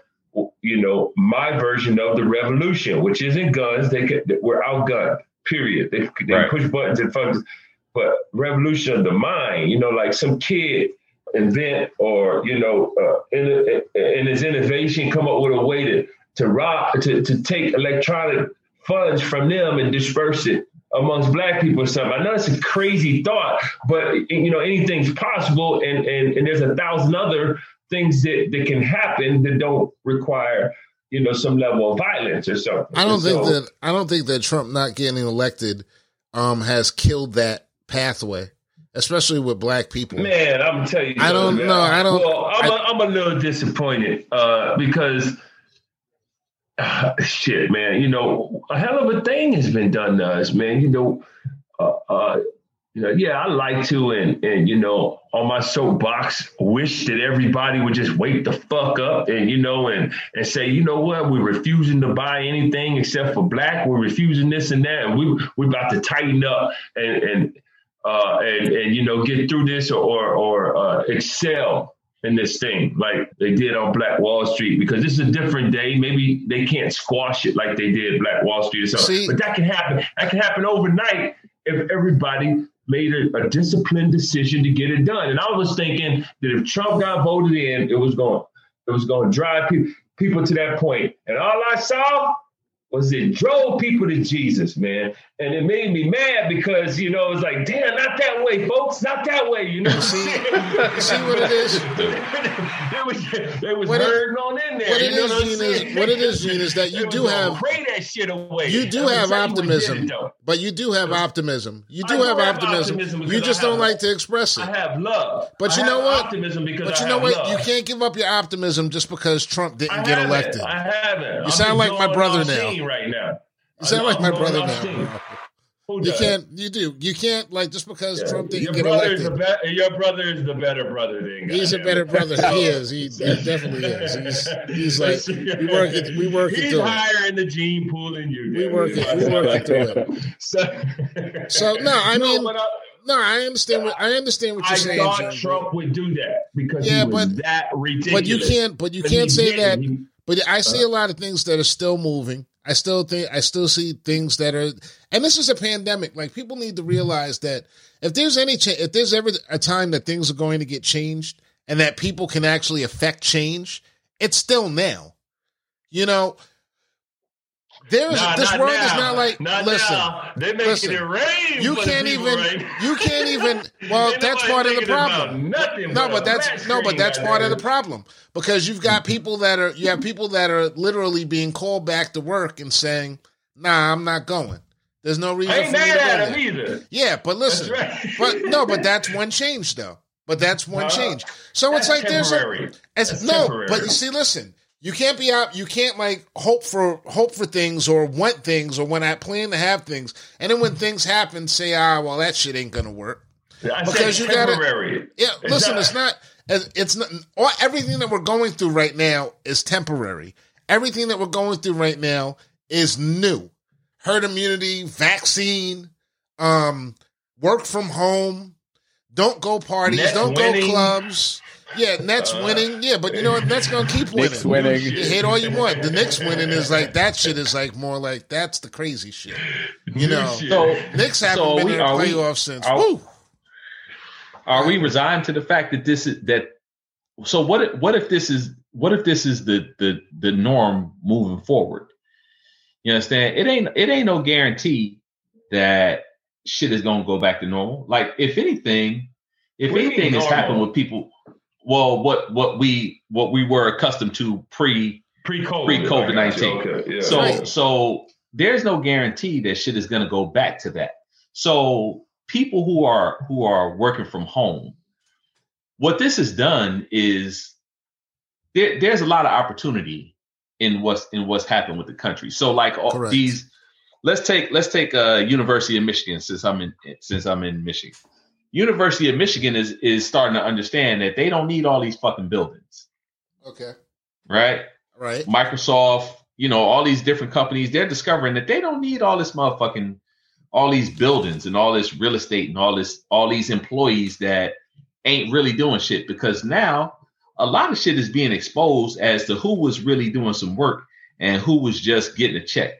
you know, my version of the revolution, which isn't guns. They could, we're outgunned. Period. They, they Right. push buttons and fucking, but revolution of the mind. You know, like some kid invent or you know, uh, in, in his innovation, come up with a way to to rob to to take electronic funds from them and disperse it amongst black people or something. I know it's a crazy thought, but you know anything's possible, and and, and there's a thousand other things that, that can happen that don't require you know some level of violence or something. I don't And think so- that I don't think that Trump not getting elected um has killed that pathway, especially with black people. Man, I'm tell you. I don't know. I don't- Well, I'm, a, I'm a little disappointed uh, because uh, shit, man. You know, a hell of a thing has been done to us, man. You know, uh, uh, you know, yeah, I like to, and and you know, on my soapbox, wish that everybody would just wake the fuck up, and you know, and and say, you know what, we're refusing to buy anything except for black. We're refusing this and that, and we we're about to tighten up and and uh, and and you know get through this or or uh, excel in this thing like they did on Black Wall Street because this is a different day. Maybe they can't squash it like they did Black Wall Street or something, See- but that can happen. That can happen overnight if everybody made a, a disciplined decision to get it done. And I was thinking that if Trump got voted in, it was going it was going to drive people people to that point. And all I saw was it drove people to Jesus, man. And it made me mad because, you know, it's like, damn, not that way, folks, not that way, you know. See- see what it is? it was, it was What it- on in there. what it you know what Gene, is- what it is, Gene, is that you do have- pray that shit away. You do I'm have tell you what did optimism, it, but you do have optimism. You do have have optimism. optimism You just I don't like to express it. I have love. But I you know have what? Optimism because But I you know what? love. You can't give up your optimism just because Trump didn't get haven't. elected. I haven't. You sound like my brother now. Right now. You sound like my brother now. You can't. You do. You can't like just because Yeah. Trump didn't your get elected. be- Your brother is the better brother than He's a better brother. He is. He, he definitely is. He's, he's like we work it. We work it He's it. higher in the gene pool than you. We work it- we work it through So, So, no, I mean, but uh, No, I understand. What, I understand what you're saying. I thought John, Trump would do that because Yeah, he was but- that ridiculous. but you can't. But you can't say that. He- But I see uh. a lot of things that are still moving. I still think I still see things that are, and this is a pandemic. Like people need to mm-hmm. realize that if there's any, cha- if there's ever a time that things are going to get changed and that people can actually affect change, it's still now. You know, there's Nah, this world now. is not like. Not listen, now. They making listen. it rain. you can't even. right You can't even. Well, that's part of the problem. Nothing. No, a but that's no, but that's part of the problem because you've got people that are you have people that are literally being called back to work and saying, "Nah, I'm not going." There's no reason I ain't for me to mad at him either. Yeah, but listen, right. but no, but that's one change though. But that's one No, change. So it's like there's a, temporary. it's That's no, temporary. but you see, listen, you can't be out. You can't like hope for hope for things or want things or when I plan to have things, and then when things happen, say, ah, well, that shit ain't gonna work. I Because you gotta- temporary. Yeah, It's listen, not- it's not. It's not. All, everything that we're going through right now is temporary. Everything that we're going through right now is new. Herd immunity, vaccine, um, work from home. Don't go parties. Don't winning. go clubs. Yeah, Nets Uh, winning. Yeah, but you know what? Nets gonna keep winning. Knicks winning. You hate all you want. The Knicks winning is like that shit is like more like that's the crazy shit. You know, So, Knicks haven't So been we- in the are we- playoffs since. are- Woo. are we resigned to the fact that this is that? So what? If, what if this is what if this is the the the norm moving forward? You understand? It ain't it ain't no guarantee that shit is gonna go back to normal. Like if anything, if What do you mean anything has normal? happened with people, well, what what we what we were accustomed to pre pre-COVID. pre-COVID-19. I got you. Okay, yeah. So Right. so there's no guarantee that shit is going to go back to that. So people who are who are working from home, what this has done is there, there's a lot of opportunity in what's in what's happened with the country. So like all Correct. these, let's take let's take uh, University of Michigan since I'm in since I'm in Michigan. University of Michigan is is starting to understand that they don't need all these fucking buildings, Okay. right? Right. Microsoft, you know, all these different companies, they're discovering that they don't need all this motherfucking all these buildings and all this real estate and all this all these employees that ain't really doing shit because now a lot of shit is being exposed as to who was really doing some work and who was just getting a check.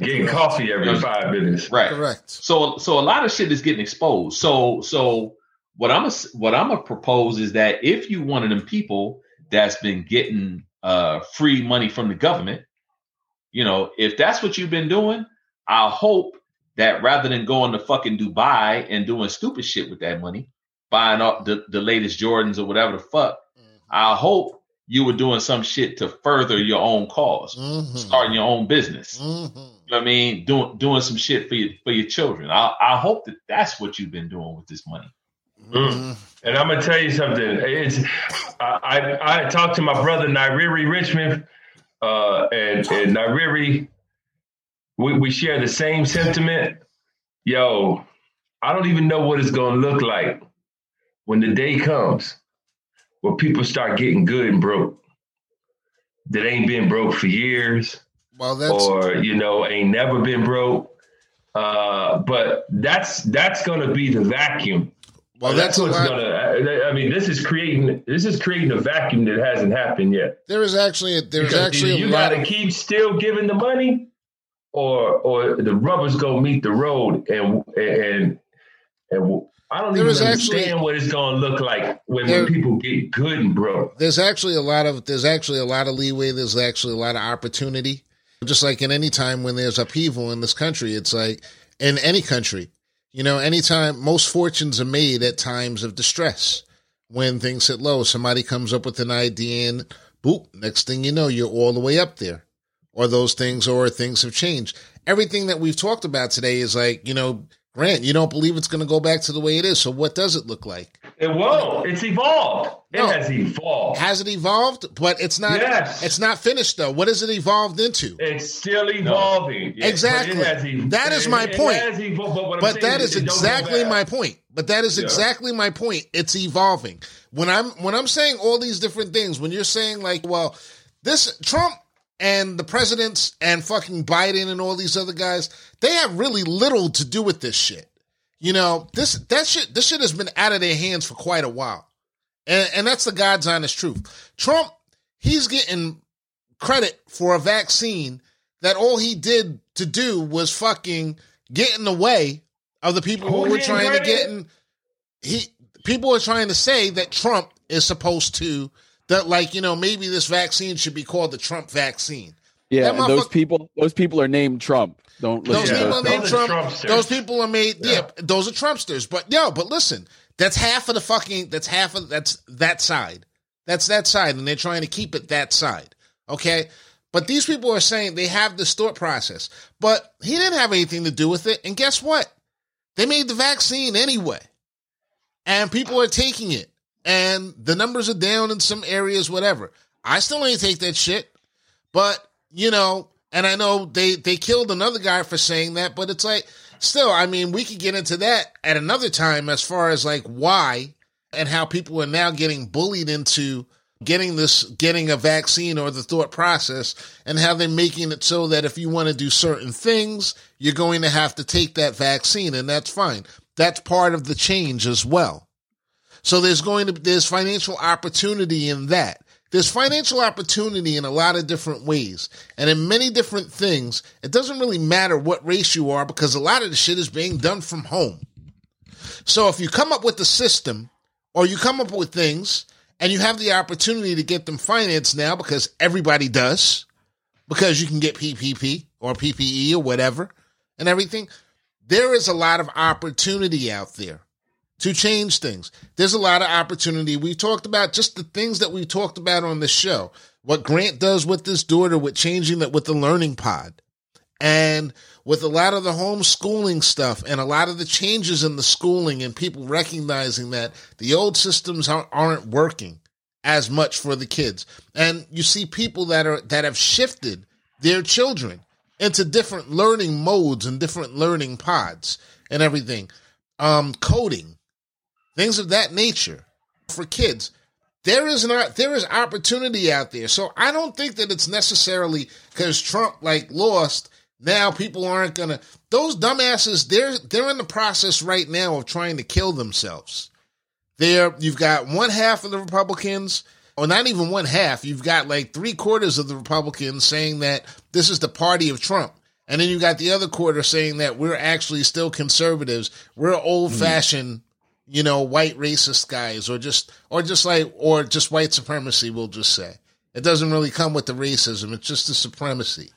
Getting coffee every five minutes. Right. Correct. So so a lot of shit is getting exposed. So so what I'm what I'm gonna propose is that if you one of them people that's been getting uh free money from the government, you know, if that's what you've been doing, I hope that rather than going to fucking Dubai and doing stupid shit with that money, buying up the, the latest Jordans or whatever the fuck, I hope you were doing some shit to further your own because Mm-hmm. starting your own business. Mm-hmm. You know what I mean, doing doing some shit for your for your children. I I hope that that's what you've been doing with this money. Mm-hmm. And I'm gonna tell you something. It's I I, I talked to my brother Nairiri Richmond, uh, and and Nairiri, we we share the same sentiment. Yo, I don't even know what it's gonna look like when the day comes where people start getting good and broke. That ain't been broke for years Well, that's or you know ain't never been broke. Uh, but that's that's gonna be the vacuum. well, that's a what's lot. gonna. I mean, this is creating this is creating a vacuum that hasn't happened yet. There is actually a, there's Because actually a you got to Of, keep still giving the money, or or the rubber's gonna meet the road, and and and I don't There even is actually- understand what it's gonna look like when, There- when people get good and broke. there's actually a lot of there's actually a lot of leeway. There's actually a lot of opportunity. Just like in any time when there's upheaval in this country, it's like in any country, you know, anytime most fortunes are made at times of distress. When things hit low, somebody comes up with an idea and boop, next thing you know, you're all the way up there. Or those things or things have changed. Everything that we've talked about today is like, you know, Grant, you don't believe it's going to go back to the way it is. So what does it look like? It won't. It's evolved. It No. has evolved. Has it evolved? But it's not. Yes. It's not finished though. What has it evolved into? It's still evolving. Yeah, Exactly. Ev- That is my point. evolved, but that is exactly my point. But that is Yeah. exactly my point. It's evolving. When I'm when I'm saying all these different things, when you're saying like, well, this Trump and the presidents and fucking Biden and all these other guys, they have really little to do with this shit. You know, this that shit this shit has been out of their hands for quite a while. And and that's the God's honest truth. Trump, he's getting credit for a vaccine that all he did to do was fucking get in the way of the people who were trying to get in. He people are trying to say that Trump is supposed to that like you know maybe this vaccine should be called the Trump vaccine. Yeah, That and those motherfucker- people, those people are named Trump. Don't Those listen Yeah, people are to named those are Trump. Trumpsters. Those people are made. Yeah. Yeah. those are Trumpsters. But yo, but listen, that's half of the fucking. That's half of that's that side. That's that side, and they're trying to keep it that side. Okay, but these people are saying they have this thought process, but he didn't have anything to do with it. And guess what? They made the vaccine anyway, and people are taking it, and the numbers are down in some areas. Whatever. I still ain't take that shit. But you know, and I know they they killed another guy for saying that, but it's like still, I mean, we could get into that at another time as far as like why and how people are now getting bullied into getting this getting a vaccine or the thought process and how they're making it so that if you want to do certain things, you're going to have to take that vaccine and that's fine. That's part of the change as well. So there's going to be there's financial opportunity in that. There's financial opportunity in a lot of different ways and in many different things. It doesn't really matter what race you are because a lot of the shit is being done from home. So if you come up with a system or you come up with things and you have the opportunity to get them financed now because everybody does, because you can get PPP or PPE or whatever and everything, there is a lot of opportunity out there to change things. There's a lot of opportunity. We talked about just the things that we talked about on the show. What Grant does with his daughter with changing that with the learning pod and with a lot of the homeschooling stuff and a lot of the changes in the schooling and people recognizing that the old systems aren't, aren't working as much for the kids. And you see people that are that have shifted their children into different learning modes and different learning pods and everything. Um, coding, things of that nature for kids. There is not there is opportunity out there. So I don't think that it's necessarily because Trump like lost. Now people aren't gonna those dumbasses, they're they're in the process right now of trying to kill themselves. There you've got one half of the Republicans, or not even one half, you've got like three quarters of the Republicans saying that this is the party of Trump. And then you got the other quarter saying that we're actually still conservatives. We're old fashioned, you know, white racist guys, or just, or just like, or just white supremacy. We'll just say it doesn't really come with the racism. It's just the supremacy,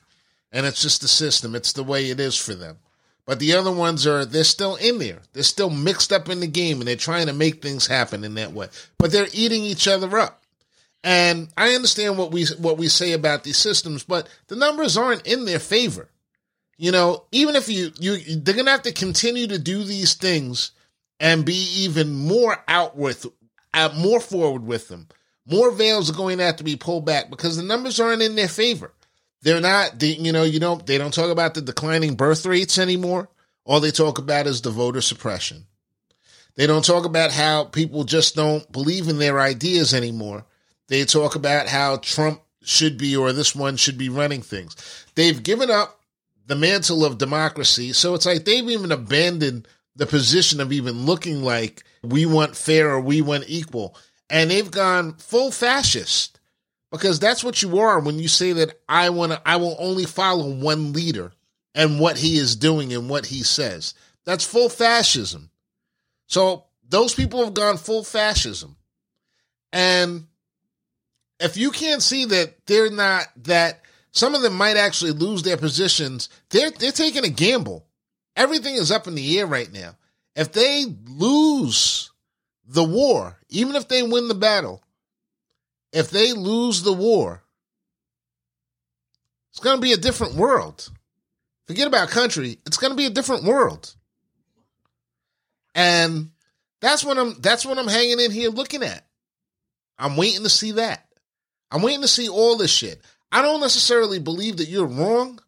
and it's just the system. It's the way it is for them. But the other ones are they're still in there. They're still mixed up in the game, and they're trying to make things happen in that way. But they're eating each other up. And I understand what we what we say about these systems, but the numbers aren't in their favor. You know, even if you you they're gonna have to continue to do these things and be even more out with out more forward with them. More veils are going to have to be pulled back because the numbers aren't in their favor. They're not. You know, you don't. They don't talk about the declining birth rates anymore. All they talk about is the voter suppression. They don't talk about how people just don't believe in their ideas anymore. They talk about how Trump should be or this one should be running things. They've given up the mantle of democracy. So it's like they've even abandoned the position of even looking like we want fair or we want equal. And they've gone full fascist because that's what you are when you say that I want to, I will only follow one leader and what he is doing and what he says. That's full fascism. So those people have gone full fascism. And if you can't see that they're not that some of them might actually lose their positions, they're they're taking a gamble. Everything is up in the air right now. If they lose the war, even if they win the battle, if they lose the war, it's going to be a different world. Forget about country, it's going to be a different world. And that's what I'm that's what I'm hanging in here looking at. I'm waiting to see that. I'm waiting to see all this shit. I don't necessarily believe that you're wrong.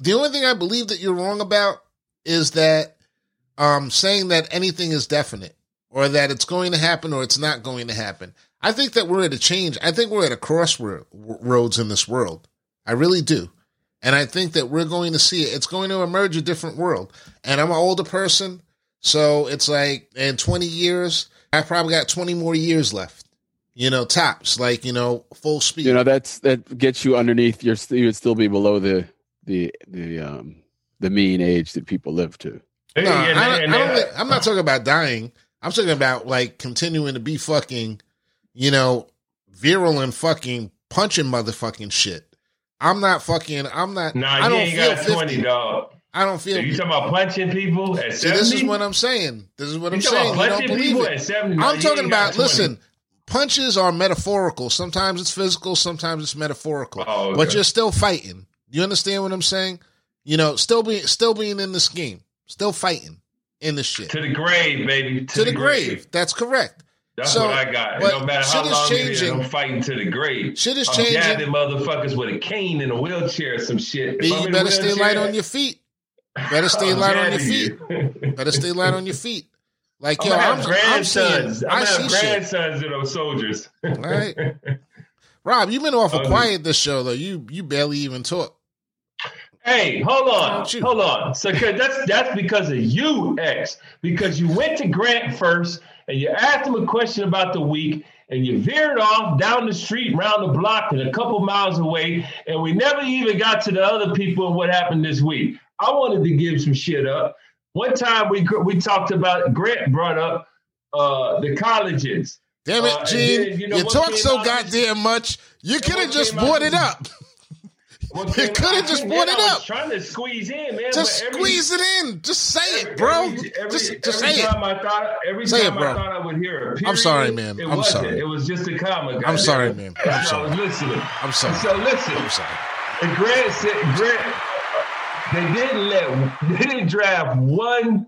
The only thing I believe that you're wrong about is that um, saying that anything is definite or that it's going to happen or it's not going to happen. I think that we're at a change. I think we're at a crossroads in this world. I really do. And I think that we're going to see it. It's going to emerge a different world. And I'm an older person. So it's like in 20 years, I probably got 20 more years left. You know, tops, like, you know, full speed. You know, that's that gets you underneath your you would still be below the the the um the mean age that people live to. No, I, I don't, I'm not talking about dying. I'm talking about like continuing to be fucking, you know, virulent fucking punching motherfucking shit. I'm not fucking. I'm not. Nah, I don't you feel ain't got 50. 20, dog. I don't feel. So you talking about punching people at 70? See, this is what I'm saying. This is what You I'm saying. about You don't believe it. at 70? I'm talking about. 20. Listen, punches are metaphorical. Sometimes it's physical. Sometimes it's metaphorical. Oh, okay. But you're still fighting. You understand what I'm saying? You know, still being still being in this game, still fighting in this shit To the grave, baby. to the grave. That's correct. That's So, what I got. No matter shit how is long it is, changing. I'm fighting to the grave. Shit is I'm changing. jabbing motherfuckers with a cane in a wheelchair or some shit. B, you better stay light on your feet. Better stay light on your feet. you. Better stay light on your feet. Like I'm yo, I'm, have I'm seeing, grandsons. I'm gonna see have shit. grandsons of those soldiers. Right. Rob, you've been awful Um, quiet this show though. You you barely even talk. Hey, hold on, hold on. So that's that's because of you, X. Because you went to Grant first, and you asked him a question about the week, and you veered off down the street, round the block, and a couple miles away, and we never even got to the other people and what happened this week. I wanted to give some shit up. One time we we talked about Grant brought up uh, the colleges. Damn it, Uh, Gene! then, you know you talk so goddamn much. You could have just brought it up. What You coulda just couldn't- brought it up. Trying to squeeze in, man. Just every- squeeze it in. Just say it, bro. Every, every, just just every say it. I thought, every Say it, bro. I thought I would hear period, I'm sorry, man. I'm wasn't. sorry. It was just a comma. I'm sorry, it. man. I'm sorry. I was listening. I'm sorry. So listen, I'm sorry. and Grant said, Grant, they didn't let, they didn't draft one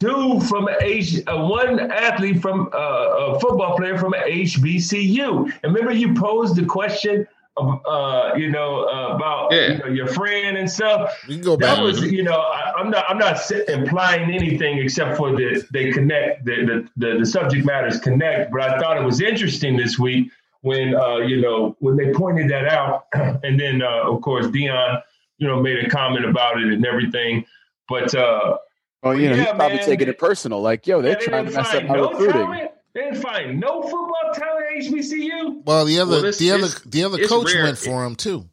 dude from a H, uh, one athlete from uh, a football player from HBCU. And remember, you posed the question. Of, uh, you know uh, about Yeah. you know, your friend and stuff. We can go back. That was, you know, I, I'm not, I'm not implying anything except for the they connect, the, the the the subject matters connect. But I thought it was interesting this week when, uh, you know, when they pointed that out, and then uh, of course Deion, you know, made a comment about it and everything. But uh, Oh, you know, Yeah, he's probably man. taking it personal. Like, yo, they're yeah, trying to didn't mess up my no recruiting. talent. They didn't find no football talent at HBCU. Well, the other Well, it's- the other the other coach rare. went for him too.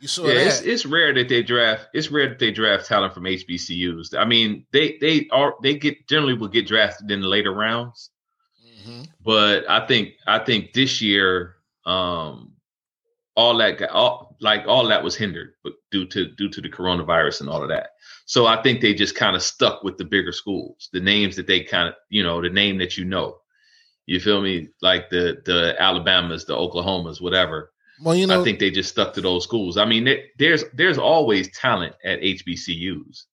You saw yeah, that. it's it's rare that they draft. It's rare that they draft talent from HBCUs. I mean, they they are they get generally will get drafted in the later rounds. Mhm. But I think I think this year, um, all that got all like all that was hindered, but due to due to the coronavirus and all of that. So I think they just kind of stuck with the bigger schools, the names that they kind of you know the name that you know. You feel me? Like the the Alabamas, the Oklahomas, whatever. Well, you know, I think they just stuck to those schools. I mean, there- there's there's always talent at HBCUs,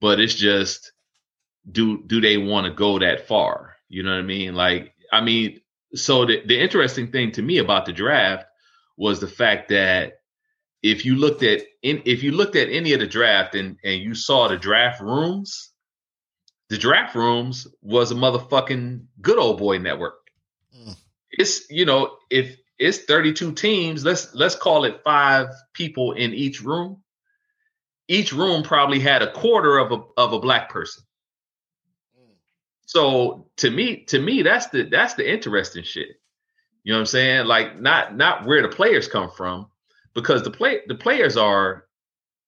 but it's just do do they want to go that far? You know what I mean? Like, I mean, so the the interesting thing to me about the draft was the fact that if you looked at in if you looked at any of the draft and and you saw the draft rooms, the draft rooms was a motherfucking good old boy network. Mm. It's you know if it's 32 teams, let's let's call it five people in each room. Each room probably had a quarter of a of a black person. So to me, to me, that's the that's the interesting shit. You know what I'm saying? Like not not where the players come from, because the play the players are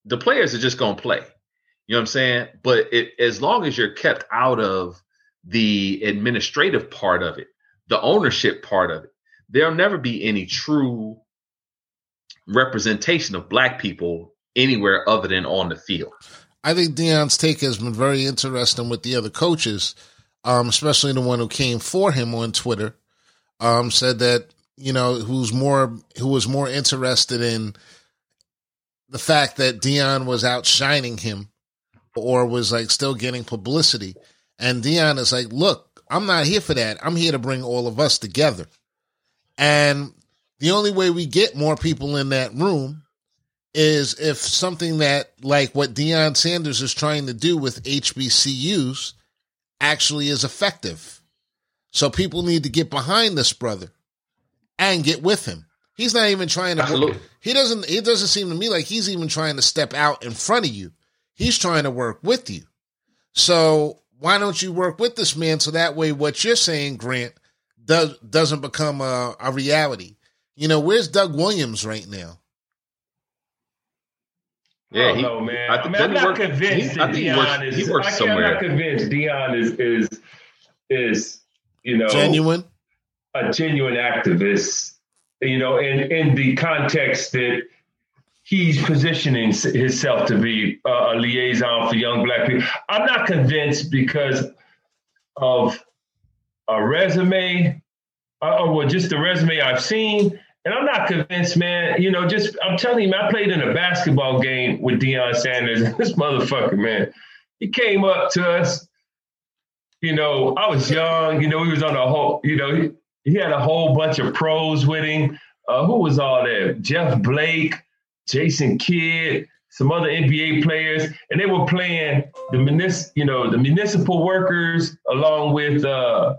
the players are just gonna play. You know what I'm saying? But it, as long as you're kept out of the administrative part of it, the ownership part of it, there'll never be any true representation of black people anywhere other than on the field. I think Deion's take has been very interesting with the other coaches, um, especially the one who came for him on Twitter. Um, said that you know who's more who was more interested in the fact that Deion was outshining him, or was like still getting publicity, And Deion is like, look, I'm not here for that. I'm here to bring all of us together. And the only way we get more people in that room is if something that, like what Deion Sanders is trying to do with HBCUs, actually is effective. So people need to get behind this brother and get with him. He's not even trying to. He doesn't. It doesn't seem to me like he's even trying to step out in front of you. He's trying to work with you. So why don't you work with this man so that way what you're saying, Grant, does doesn't become a, a reality? You know, where's Doug Williams right now? Yeah, I he, don't know, man. I I, think- mean, I'm doesn't work- convinced he- that I think he Deion works- is. he works I somewhere. I'm not convinced Deion is is is you know Genuine. a genuine activist. You know, in in the context that he's positioning himself to be a, a liaison for young black people. I'm not convinced because of a resume, uh, or well, just the resume I've seen. And I'm not convinced, man. You know, just I'm telling you, I played in a basketball game with Deion Sanders. This motherfucker, man, he came up to us. You know, I was young. You know, he was on a whole. You know, he, he had a whole bunch of pros with him. Uh, who was all there? Jeff Blake, Jason Kidd, some other NBA players, and they were playing the munis, you know, the municipal workers along with uh,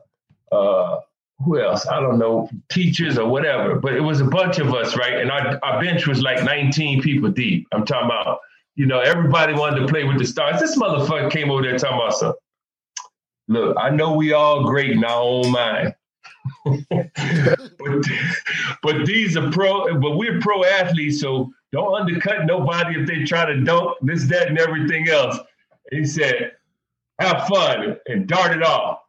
uh, who else? I don't know, teachers or whatever. But it was a bunch of us, right? And our, our bench was like 19 people deep. I'm talking about, you know, everybody wanted to play with the stars. This motherfucker came over there talking about something. Look, I know we all great in our own mind. but, but these are pro, but we're pro athletes, so don't undercut nobody if they try to dunk this, that, and everything else. And he said, have fun and darted off.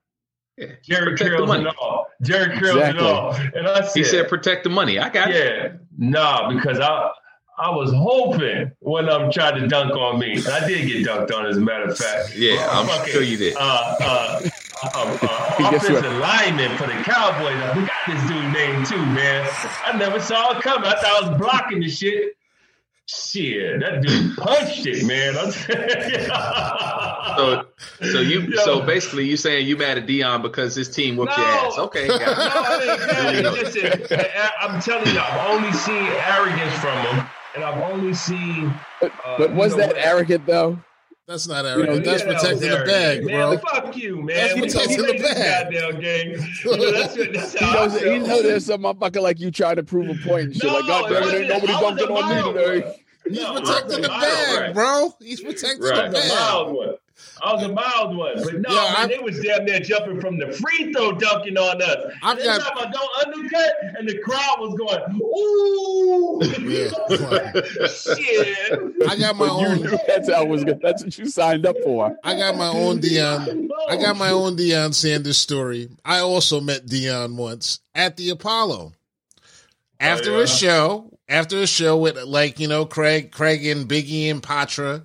Yeah, Jerry protect the and all. Jerry Curls Exactly. and all. And I said, He said, "Protect the money." I got it. yeah, nah, because I I was hoping one of them tried to dunk on me. And I did get dunked on, as a matter of fact. Yeah, I'm Fucking, sure you did. Uh, uh, uh, uh, Guess what? offensive lineman for the Cowboys. We got this dude name too, man. I never saw it coming. I thought I was blocking the shit. Shit, that dude punched it, man. I'm So, so you, Yo. so basically, you saying you mad at Deion because his team whooped your ass? Okay, got it. No, I mean, There you no, go. listen, I- I'm telling you, I've only seen arrogance from him, and I've only seen. But, Uh, but was you know that arrogant though? That's not arrogant. know, That's Yeah, protecting was the bag, arrogant. bro. Fuck you, man. That's We protecting the bag. Goddamn game. You know, that's, what- that's He knows, I he feel. know there's some motherfucker like you trying to prove a point and shit. like, God damn it, ain't nobody I was a dunking on me today. He's No, protecting the bag, one. bro. He's protecting Right. I the was a bag. Mild one. I was a mild one, but no, Yeah, man, I- they was damn near jumping from the free throw, dunking on us. I've They got- talking about don't undercut, and the crowd was going, "Ooh, Yeah. shit." I got my But you own. knew that's how it was. good. That's what you signed up for. I got my own Deion. I got my own Deion Sanders story. I also met Deion once at the Apollo. After Oh, yeah. a show, after a show with like, you know, Craig, Craig and Biggie and Patra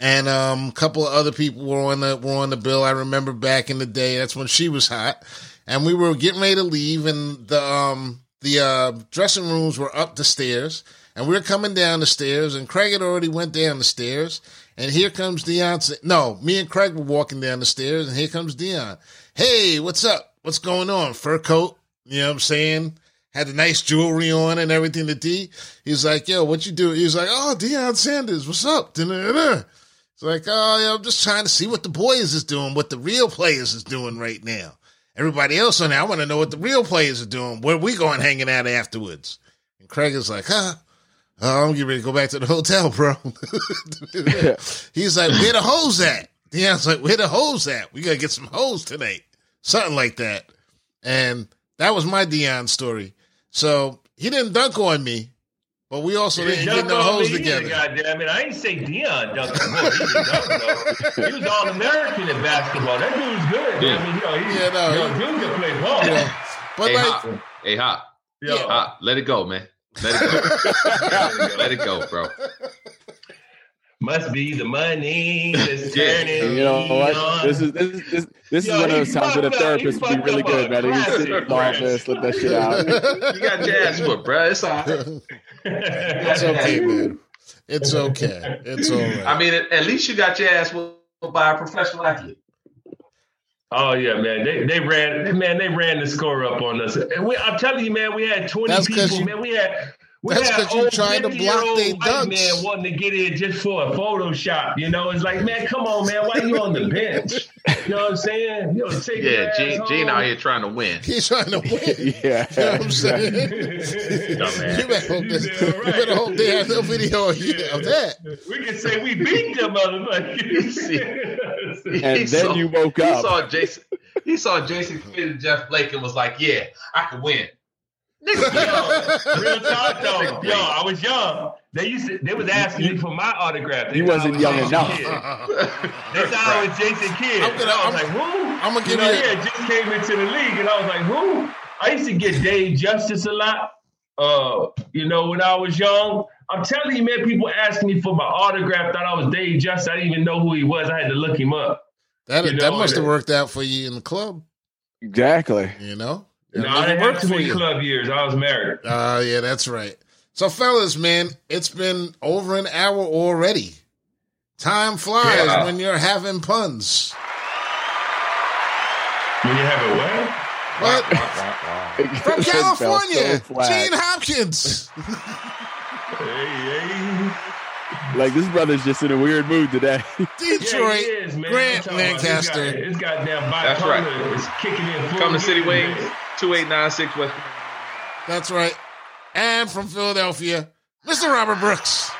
and um a couple of other people were on the were on the bill. I remember back in the day, that's when she was hot. And we were getting ready to leave and the um the uh dressing rooms were up the stairs and we were coming down the stairs and Craig had already went down the stairs and here comes Deion. No, me and Craig were walking down the stairs and here comes Deion. Hey, what's up? What's going on? Fur coat? You know what I'm saying? Had the nice jewelry on and everything to D. He's like, yo, what you do? He's like, oh, Deion Sanders, what's up? Da-da-da-da. It's like, oh, yeah, I'm just trying to see what the boys is doing, what the real players is doing right now. Everybody else on there, I want to know what the real players are doing. Where we going hanging out afterwards? And Craig is like, huh? Oh, I'm getting ready to go back to the hotel, bro. He's like, where the hoes at? Deion's like, where the hoes at? We got to get some hoes tonight. Something like that. And that was my Deion story. So he didn't dunk on me, but we also didn't get no hoes together. God damn it! I ain't say Deion dunked on me. He didn't dunk, though. He was all American in basketball. That dude's good. Yeah. I mean, you know, he, Yeah, no, you know, dude can play ball. You know, but Hey, like, hop, hey, hop, Yo, hop. Let it go, man. Let it go. Let it go, bro. must be the money that's Yeah. turning You know what? on. This is this is this, this Yo, is one of he those times where the fucked up. therapist would be really good, a man. He classic, sit in the office, let that shit out. You got your ass whooped, bro. It's all right. it's okay, man. It's okay. It's all right. I mean, at, at least you got your ass whooped by a professional athlete. Oh yeah, man. They they ran man, they ran the score up on us. And we, I'm telling you, man, we had 20 That's 'cause people, you- man. We had we That's had 'cause you old trying to block 50-year-old dunks. man wanting to get in just for a Photoshop. You know, it's like, man, come on, man. Why you on the bench? You know what I'm saying? You know, take Yeah, Gene. Gene out here trying to win. He's trying to win. Yeah. You know what I'm saying? Dumbass. You better hope, this, You damn you right. better hope they have no video of, you- of that. We can say we beat them motherfuckers. And He then saw- you woke up. He up. saw Jason. He saw Jason Kidd and Jeff Blake and was like, "Yeah, I can win." Yo, real talk though. Yo, I was young. They used to, they was asking me for my autograph. They You wasn't was young Jason enough. Kidd. They thought I was Jason Kidd. I'm gonna- I was I'm- like, who? I'm gonna You give know, you. yeah, just came into the league, and I was like, who? I used to get Dave Justice a lot. Uh, you know, when I was young. I'm telling you, man, people asking me for my autograph, thought I was Dave Justice. I didn't even know who he was. I had to look him up. That You that must have worked out for you in the club. Exactly. You know. No, I didn't have worked for many you. club years. I was married. Uh, yeah, that's right. So, fellas, man, it's been over an hour already. Time flies Yeah. when you're having puns. When you have a what? But from That felt so California, flat. Gene Hopkins. Hey, hey. Like this brother's just in a weird mood today. Detroit, Yeah, is, man. Grant I'm talking about this Lancaster. guy- This goddamn That's bipolar right. is kicking in full Come to City gear, Wings, man. Two eight nine six West. That's right. And from Philadelphia, Mr. Robert Brooks.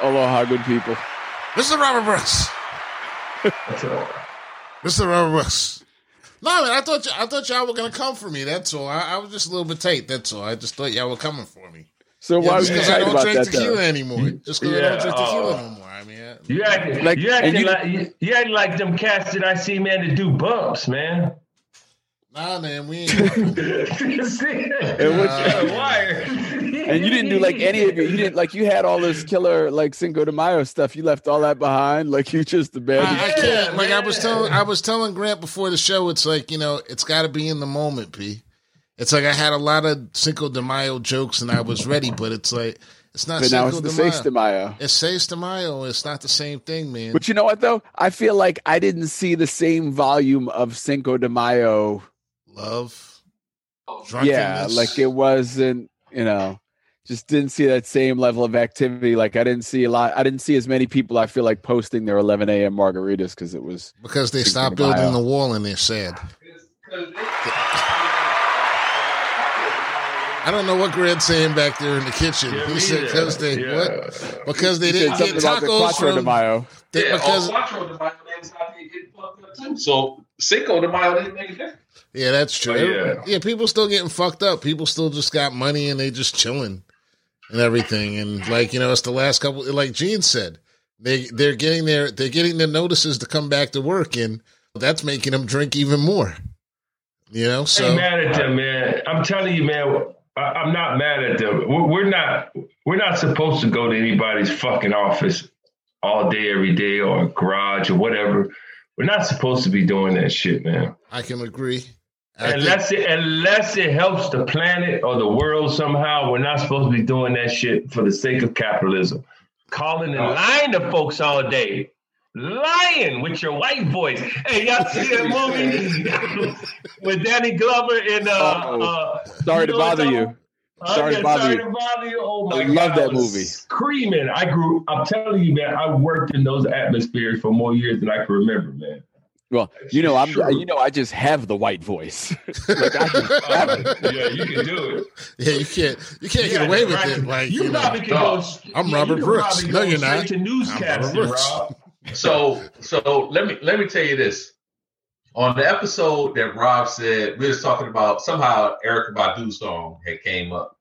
Aloha, good people. Mr. Robert Brooks. That's all. Mr. Robert Brooks. No, man, I thought y- I thought y'all were gonna come for me. That's all. I, I was just a little bit tight. That's all. I just thought y'all were coming for me. So Yeah, why just were you because I don't about drink that tequila though? anymore. Just because I don't drink tequila no more. I mean, I, You acting Like- like you acting and you- like you, you acting like them cats that I see, man, that do bumps, man. Nah, man, we ain't. and what- wire. And you didn't do like any of it. You didn't like you had all this killer like Cinco de Mayo stuff. You left all that behind. Like you just abandoned. I, I can't. Like I was telling, I was telling Grant before the show. It's like you know, it's got to be in the moment, P. It's like I had a lot of Cinco de Mayo jokes and I was ready, but it's like it's not but now it's the de Seis de Mayo. Mayo. It's Seis de Mayo. It's not the same thing, man. But you know what though? I feel like I didn't see the same volume of Cinco de Mayo. Love, Yeah, like it wasn't. You know, just didn't see that same level of activity. Like I didn't see a lot. I didn't see as many people. I feel like posting their 11 a.m. margaritas because it was. because they stopped building the wall and they're sad. I don't know what Grant's saying back there in the kitchen. Yeah, he said because they Yeah. what? Because they He didn't get something the tacos Quattro de from. Mayo. they- Yeah, because all Quattro de Mayo names out there getting fucked up too. So Cinco de Mayo didn't make a difference. Yeah, that's true. Yeah. yeah. people still getting fucked up. People still just got money and they just chilling and everything. And like you know, it's the last couple. Like Gene said, they they're getting their they're getting their notices to come back to work, and that's making them drink even more. You know, I so mad at them, man. I'm telling you, man. I, I'm not mad at them. We're, we're not. We're not supposed to go to anybody's fucking office all day, every day, or garage or whatever. We're not supposed to be doing that shit, man. I can agree. I think- Unless it, unless it helps the planet or the world somehow, we're not supposed to be doing that shit for the sake of capitalism. Calling and uh, lying to folks all day. Lying with your white voice. Hey, y'all see that movie with Danny Glover and uh, Oh, uh Sorry to bother you. talking- Sorry to bother sorry you. to bother you. Oh my I love God, that I movie. Screaming. I grew. I'm telling you, man. I worked in those atmospheres for more years than I can remember, man. Well, you know, I'm. Sure. You know, I just have the white voice. like I just have. Uh, yeah, you can do it. yeah, you can't you can't Yeah, get away with it. Like you, you, know, can go. I'm yeah, Robert Brooks. No, you're not. To I'm Robert newscasting, Brooks. Rob. So so let me let me tell you this. On the episode that Rob said, we was talking about somehow Erykah Badu song had came up.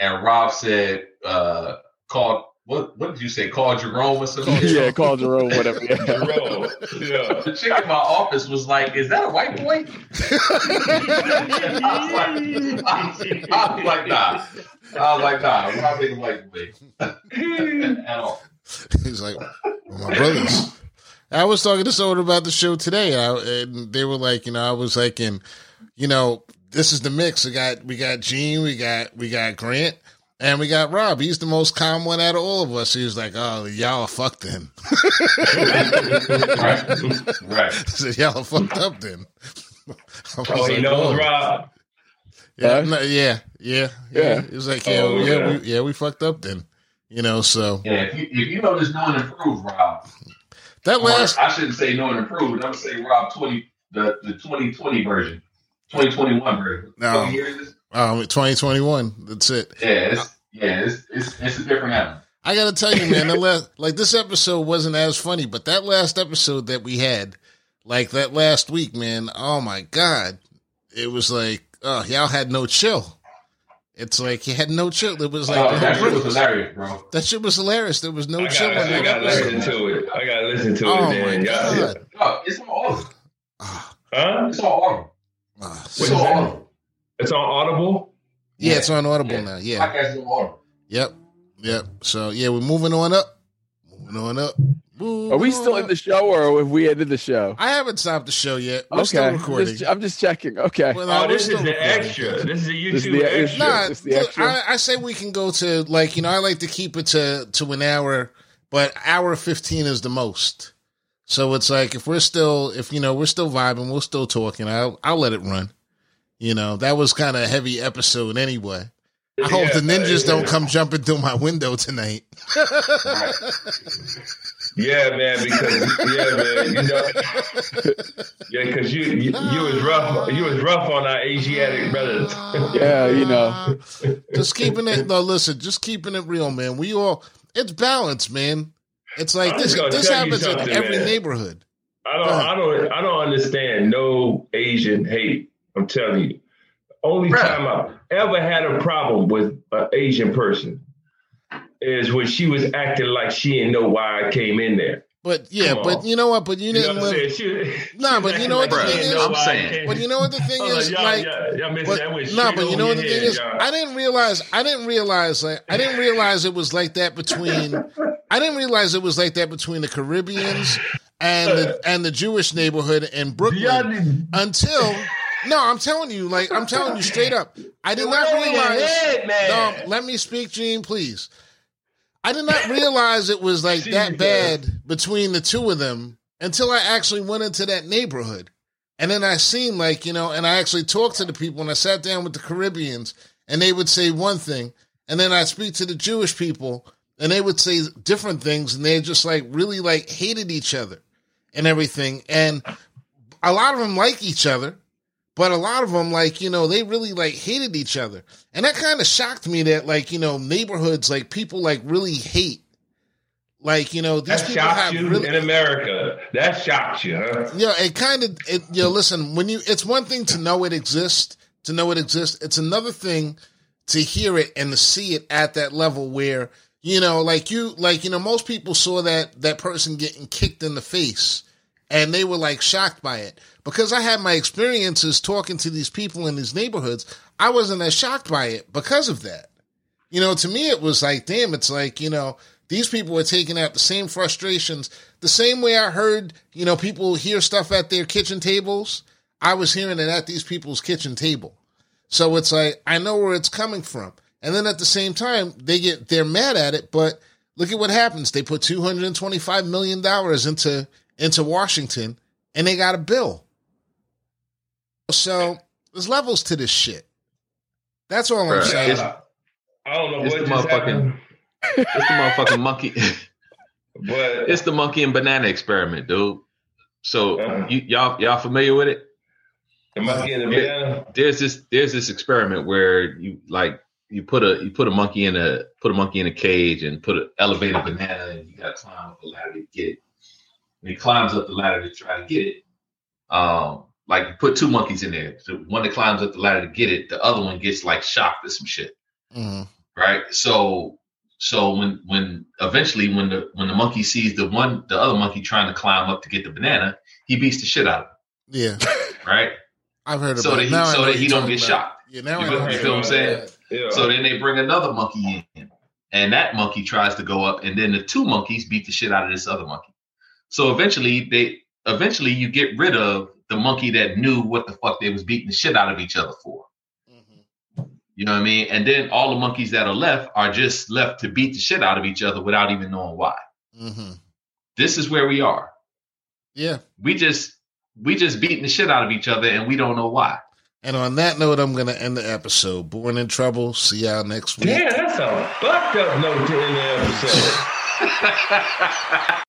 And Rob said, uh called what what did you say? Called Jerome or something? yeah, call Jerome, whatever. Yeah. Jerome. Yeah. The chick in my office was like, "Is that a white boy?" I was like, I was like, nah. I was like, nah. I'm not being a white boy at all. He's like, well, my brothers. I was talking to someone about the show today, I, and they were like, you know, I was like, and you know, this is the mix. We got we got Gene, we got we got Grant, And we got Rob. He's the most calm one out of all of us. He was like, "Oh, y'all are fucked then." right, right. I said, "Y'all are fucked up then." I was Oh, he like, knows "Oh." Rob. Yeah, Huh? no, yeah, yeah, yeah. Yeah. It was like, yeah, Oh, yeah, yeah. we, yeah, we fucked up then. You know, so Yeah, if you, if you know this know and improve, Rob. that last, I shouldn't say no and improve. I'm say Rob twenty the the twenty twenty version, twenty twenty one version. No. What year is this? um, 2021. That's it. Yeah, it's yeah, it's it's, it's a different animal. I got to tell you, man, the last, like this episode wasn't as funny, but that last episode that we had, like that last week, man, oh my god, it was like, oh, y'all had no chill. It's like you had no chill. It was like oh, that shit was hilarious, bro. That shit was hilarious. There was no I chill gotta, I gotta listen to it. I gotta listen to Oh it. my Man. Y'all- god. Oh, it's on Audible. Ah, Huh? It's on Audible. ah. It's What on? Audible. It's on Audible. yeah, it's on Audible Yeah. now. Yeah. Podcast on Audible. Yep. Yep. So yeah, we're moving on up. Moving on up. Are we still in the show or have we ended the show? I haven't stopped the show yet. We're okay. still I'm recording. just, I'm just checking. Okay. Well, Oh, this is the recording. extra. This is the This is YouTube the- extra. Nah, Just the extra? I, I say we can go to like you know I like to keep it to to an hour, but hour fifteen is the most. So it's like if we're still if you know we're still vibing, we're still talking. I'll I'll let it run. You know that was kind of a heavy episode anyway. I hope the Yeah, ninjas don't come jumping through my window tonight. Yeah, man. Because yeah, man. You know, yeah, because you, you you was rough. You was rough on our Asiatic brothers. Yeah, you know. just keeping it. No, listen, just keeping it real, man. We all it's balance, man. It's like this. This happens in every man. neighborhood. I don't, I don't, I don't understand no Asian hate. I'm telling you. Only Bruh. time I ever had a problem with an Asian person is when she was acting like she didn't know why I came in there. But yeah, Come but on. you know what? But you You didn't what I'm live. saying? She, Nah, but you know what the thing is? I'm saying- But you know what the thing Hold on, is? y'all, Like, y'all, y'all but, that with no, but you know what the your thing is? y'all. I didn't realize. I didn't realize. Like, I didn't realize it was like that between. I didn't realize it was like that between the Caribbeans and the, and the Jewish neighborhood in Y'all Brooklyn until. No, I'm telling you, like I'm telling you straight up. I did not realize. head, man. No, let me speak, Gene, please. I did not realize it was like that bad between the two of them until I actually went into that neighborhood. And then I seen like, you know, and I actually talked to the people and I sat down with the Caribbeans and they would say one thing. And then I speak to the Jewish people and they would say different things and they just like really like hated each other and everything. And a lot of them like each other, but a lot of them like, you know, they really like hated each other. And that kind of shocked me that like, you know, neighborhoods like people like really hate. Like, you know, these That people shocked have you really in America. That shocked you, huh? yeah, it kind of it. You know, listen, when you, it's one thing to know it exists, to know it exists. It's another thing to hear it and to see it at that level where you know, like you, like you know, most people saw that that person getting kicked in the face, and they were like shocked by it. Because I had my experiences talking to these people in these neighborhoods, I wasn't as shocked by it because of that. You know, to me, it was like, damn, it's like, you know, these people are taking out the same frustrations. The same way I heard, you know, people hear stuff at their kitchen tables, I was hearing it at these people's kitchen table. So it's like, I know where it's coming from. And then at the same time, they get, they're mad at it, but look at what happens. They put $225 million into, into Washington and they got a bill. So there's levels to this shit. That's all I'm saying. it's- I don't know It's what the just motherfucking- happened, It's the motherfucking monkey. but it's the monkey and banana experiment, dude. So Uh-huh. you, y'all y'all familiar with it? the monkey in the banana. There's this there's this experiment where you like you put a you put a monkey in a put a monkey in a cage and put an elevated banana and you gotta climb up the ladder to get it. And he climbs up the ladder to try to get it. Um like you put two monkeys in there. So one that climbs up the ladder to get it, the other one gets like shocked at some shit. Mhm. right? So so when when eventually when the when the monkey sees the one the other monkey trying to climb up to get the banana, he beats the shit out of him. Yeah. right? I've heard So about that he- so that he don't get about. shocked. Yeah, now You I feel, know you feel what I'm saying? Yeah. So then they bring another monkey in, and that monkey tries to go up, and then the two monkeys beat the shit out of this other monkey. So eventually they eventually you get rid of the monkey that knew what the fuck they was beating the shit out of each other for. Mhm. You know what I mean? And then all the monkeys that are left are just left to beat the shit out of each other without even knowing why. hmm This is where we are. Yeah. We just we just beating the shit out of each other and we don't know why. And on that note, I'm going to end the episode. Born in Trouble. See y'all next week. Damn, that's a fucked up note to end the episode.